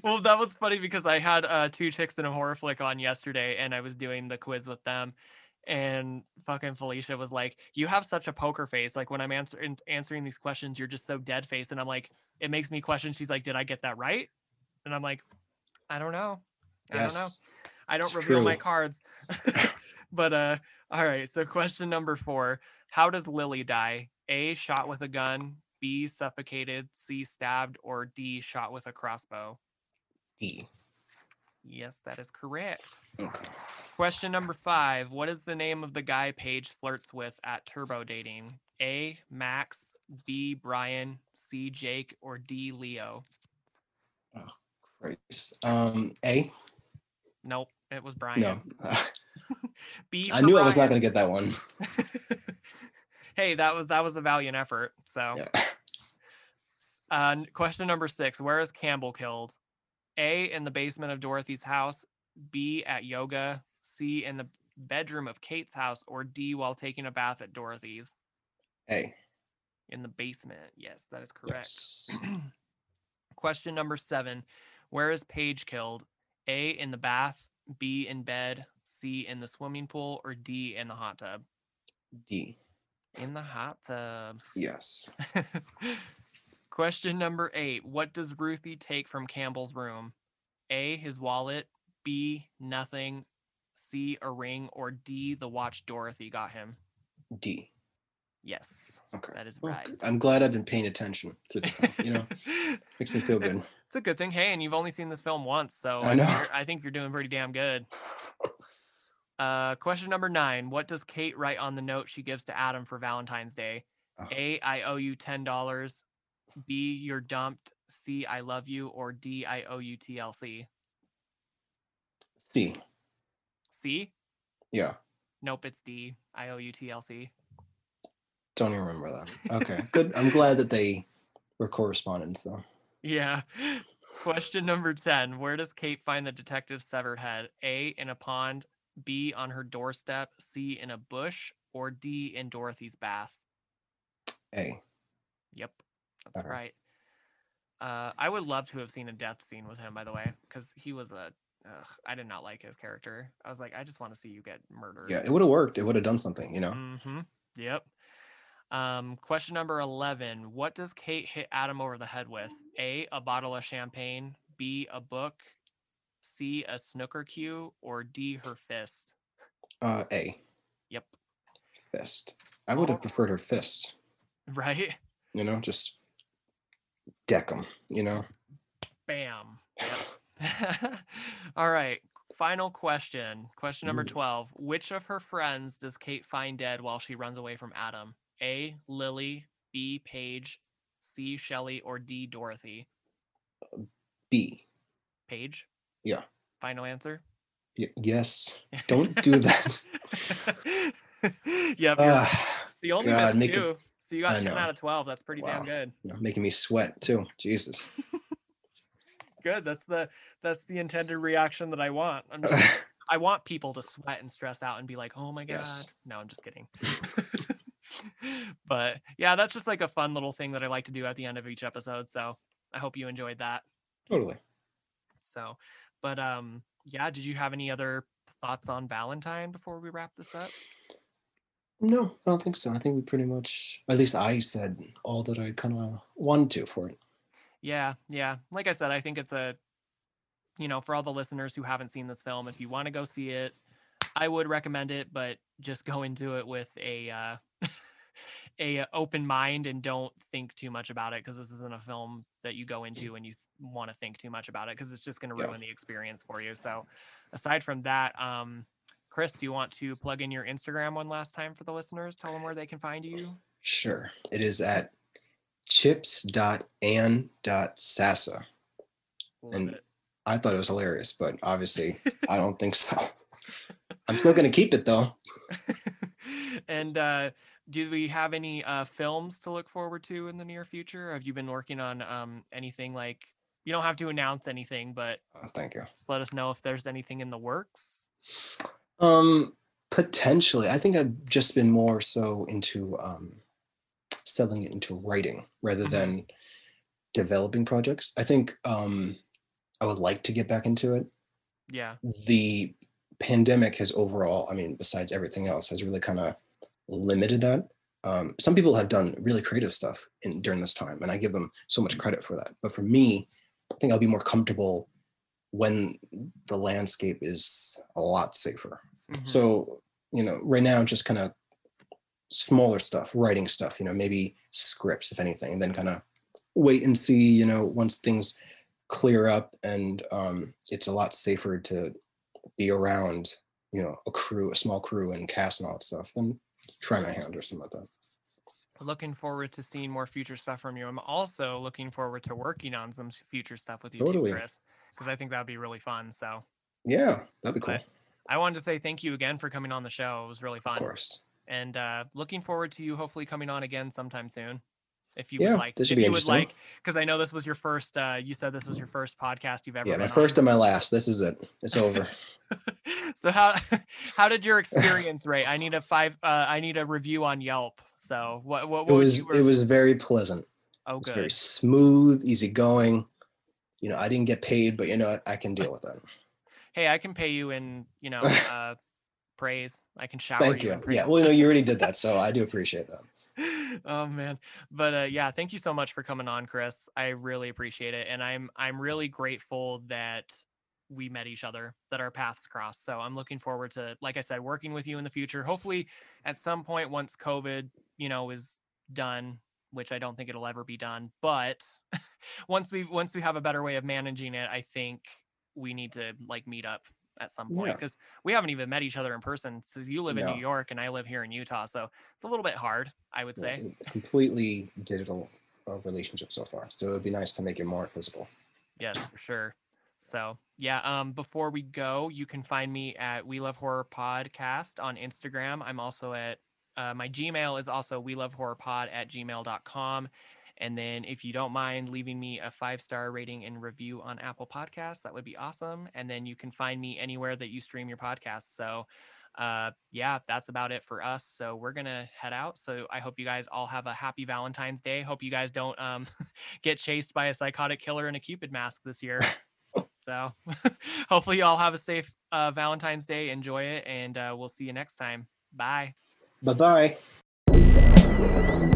well, that was funny because I had uh, two chicks in a horror flick on yesterday, and I was doing the quiz with them, and fucking Felicia was like, "You have such a poker face. Like when I'm answering answering these questions, you're just so dead face." And I'm like, "It makes me question." She's like, "Did I get that right?" And I'm like, "I don't know. I don't know. yes. I don't it's reveal my cards." but uh, all right. So question number four: How does Lily die? A. Shot with a gun. B. Suffocated. C. Stabbed. Or D. Shot with a crossbow. D. Yes, that is correct. Okay. Question number five What is the name of the guy Paige flirts with at Turbo Dating? A. Max. B. Brian. C. Jake. Or D. Leo? Christ. Um, A. Nope, it was Brian. No. B. I knew I was not gonna get that one. hey, that was that was a valiant effort. So, Yeah. Uh, question number six: Where is Campbell killed? A. In the basement of Dorothy's house. B. At yoga. C. In the bedroom of Kate's house. Or D. While taking a bath at Dorothy's. A. In the basement. Yes, that is correct. Yes. Question number seven: Where is Paige killed? A. In the bath. B. In bed. C. In the swimming pool. Or D. In the hot tub. D. In the hot tub. Yes. Question number eight. What does Ruthie take from Campbell's room? A. His wallet. B. Nothing. C. A ring. Or D. The watch Dorothy got him. D. Yes, Okay. that is right. I'm glad I've been paying attention through the film. You know, makes me feel good. It's a good thing. Hey, and you've only seen this film once, so I know. I think you're doing pretty damn good. Uh, question number nine. What does Kate write on the note she gives to Adam for Valentine's Day? Oh. A, I owe you ten dollars. B, you're dumped. C, I love you. Or D, I owe you TLC. C. C? Yeah. Nope, it's D. I owe you TLC. Don't even remember that. Okay. Good. I'm glad that they were correspondents though. Yeah. Question number 10. Where does Kate find the detective's severed head? A, in a pond. B, on her doorstep. C, in a bush. Or D, in Dorothy's bath. A. Yep, that's Okay. right. Uh, I would love to have seen a death scene with him, by the way, because he was a. Ugh, I did not like his character. I was like, I just want to see you get murdered. Yeah, it would have worked. It would have done something, you know. Mm-hmm. Yep. Um, question number 11. What does Kate hit Adam over the head with? A, a bottle of champagne. B, a book. C, a snooker cue. Or D, her fist. Uh, A. Yep. Fist. I would have Oh. preferred her fist. Right? You know, just deck them. You know. Bam. Yep. All right. Final question. Question number 12. Which of her friends does Kate find dead while she runs away from Adam? A. Lily. B. Paige. C. Shelley. Or D. Dorothy? B. Paige? Yeah. Final answer? Y- yes. Don't do that. yep. you're. Ah, So you only God, missed two. So you got 10 out of 12. That's pretty damn good. you know, making me sweat too. Jesus. Good. That's the that's the intended reaction that I want. I'm just I want people to sweat and stress out and be like, "Oh my god." Yes. No, I'm just kidding. But yeah, that's just like a fun little thing that I like to do at the end of each episode. So I hope you enjoyed that. totally. So, but um, yeah, did you have any other thoughts on Valentine before we wrap this up? No, I don't think so. I think we pretty much, at least I said all that I kind of wanted to for it. Yeah, yeah. Like I said, I think it's a, you know, for all the listeners who haven't seen this film, if you want to go see it, I would recommend it, but just go into it with a uh, a uh, open mind and don't think too much about it because this isn't a film that you go into and you want to think too much about it because it's just going to Yeah. ruin the experience for you. So, aside from that, um, Chris, do you want to plug in your Instagram one last time for the listeners? Tell them where they can find you. Sure. It is at chips.and.sasa. Love And it. I thought it was hilarious, but obviously I don't think so. I'm still going to keep it though. and uh, do we have any uh, films to look forward to in the near future? Have you been working on um, anything like? You don't have to announce anything, but Oh, thank you. just let us know if there's anything in the works. Um, potentially. I think I've just been more so into um, selling it into writing rather Mhm. than developing projects. I think um, I would like to get back into it. Yeah, the pandemic has overall, I mean, besides everything else, has really kind of limited that. Um, some people have done really creative stuff in during this time, and I give them so much credit for that. But for me, I think I'll be more comfortable when the landscape is a lot safer. mhm, So, you know, right now, just kind of smaller stuff, writing stuff, you know, maybe scripts, if anything, and then kind of wait and see, you know, once things clear up and um, it's a lot safer to be around, you know, a crew, a small crew and cast and all that stuff, then try my hand or something like that. looking forward to seeing more future stuff from you. I'm also looking forward to working on some future stuff with you Totally. too, Chris, because I think that'd be really fun. So Yeah, that'd be cool. But I wanted to say thank you again for coming on the show. It was really fun. Of course. and uh, looking forward to you hopefully coming on again sometime soon if you Yeah, would like this should if be you would like because i know this was your first uh, you said this was your first podcast you've ever Yeah, my first and my last. This is it. It's over. so how how did your experience rate i need a five uh, i need a review on yelp so what what, it what would was you it was very pleasant. oh good very smooth, easygoing. You know, I didn't get paid, but you know what? I can deal with that. hey i can pay you in you know uh praise i can shower Thank you, you. Yeah, well, you know, you already did that, so I do appreciate that. oh man but uh yeah thank you so much for coming on chris i really appreciate it and i'm i'm really grateful that we met each other that our paths crossed so i'm looking forward to like i said working with you in the future hopefully at some point once covid you know is done which i don't think it'll ever be done but once we once we have a better way of managing it i think we need to like meet up at some point Yeah. because we haven't even met each other in person. So you live in No. New York and I live here in Utah, so it's a little bit hard, I would say. a completely digital uh, relationship so far. So it would be nice to make it more physical. Yes, for sure. So yeah, um, before we go, you can find me at We Love Horror Podcast on Instagram. I'm also at uh, my Gmail is also we love horror pod at gmail.com. And then if you don't mind leaving me a five star rating and review on Apple Podcasts, that would be awesome. And then you can find me anywhere that you stream your podcast. So uh yeah that's about it for us so we're gonna head out so i hope you guys all have a happy valentine's day hope you guys don't um get chased by a psychotic killer in a cupid mask this year so hopefully you all have a safe uh, valentine's day. Enjoy it and uh, we'll see you next time. Bye. Bye bye.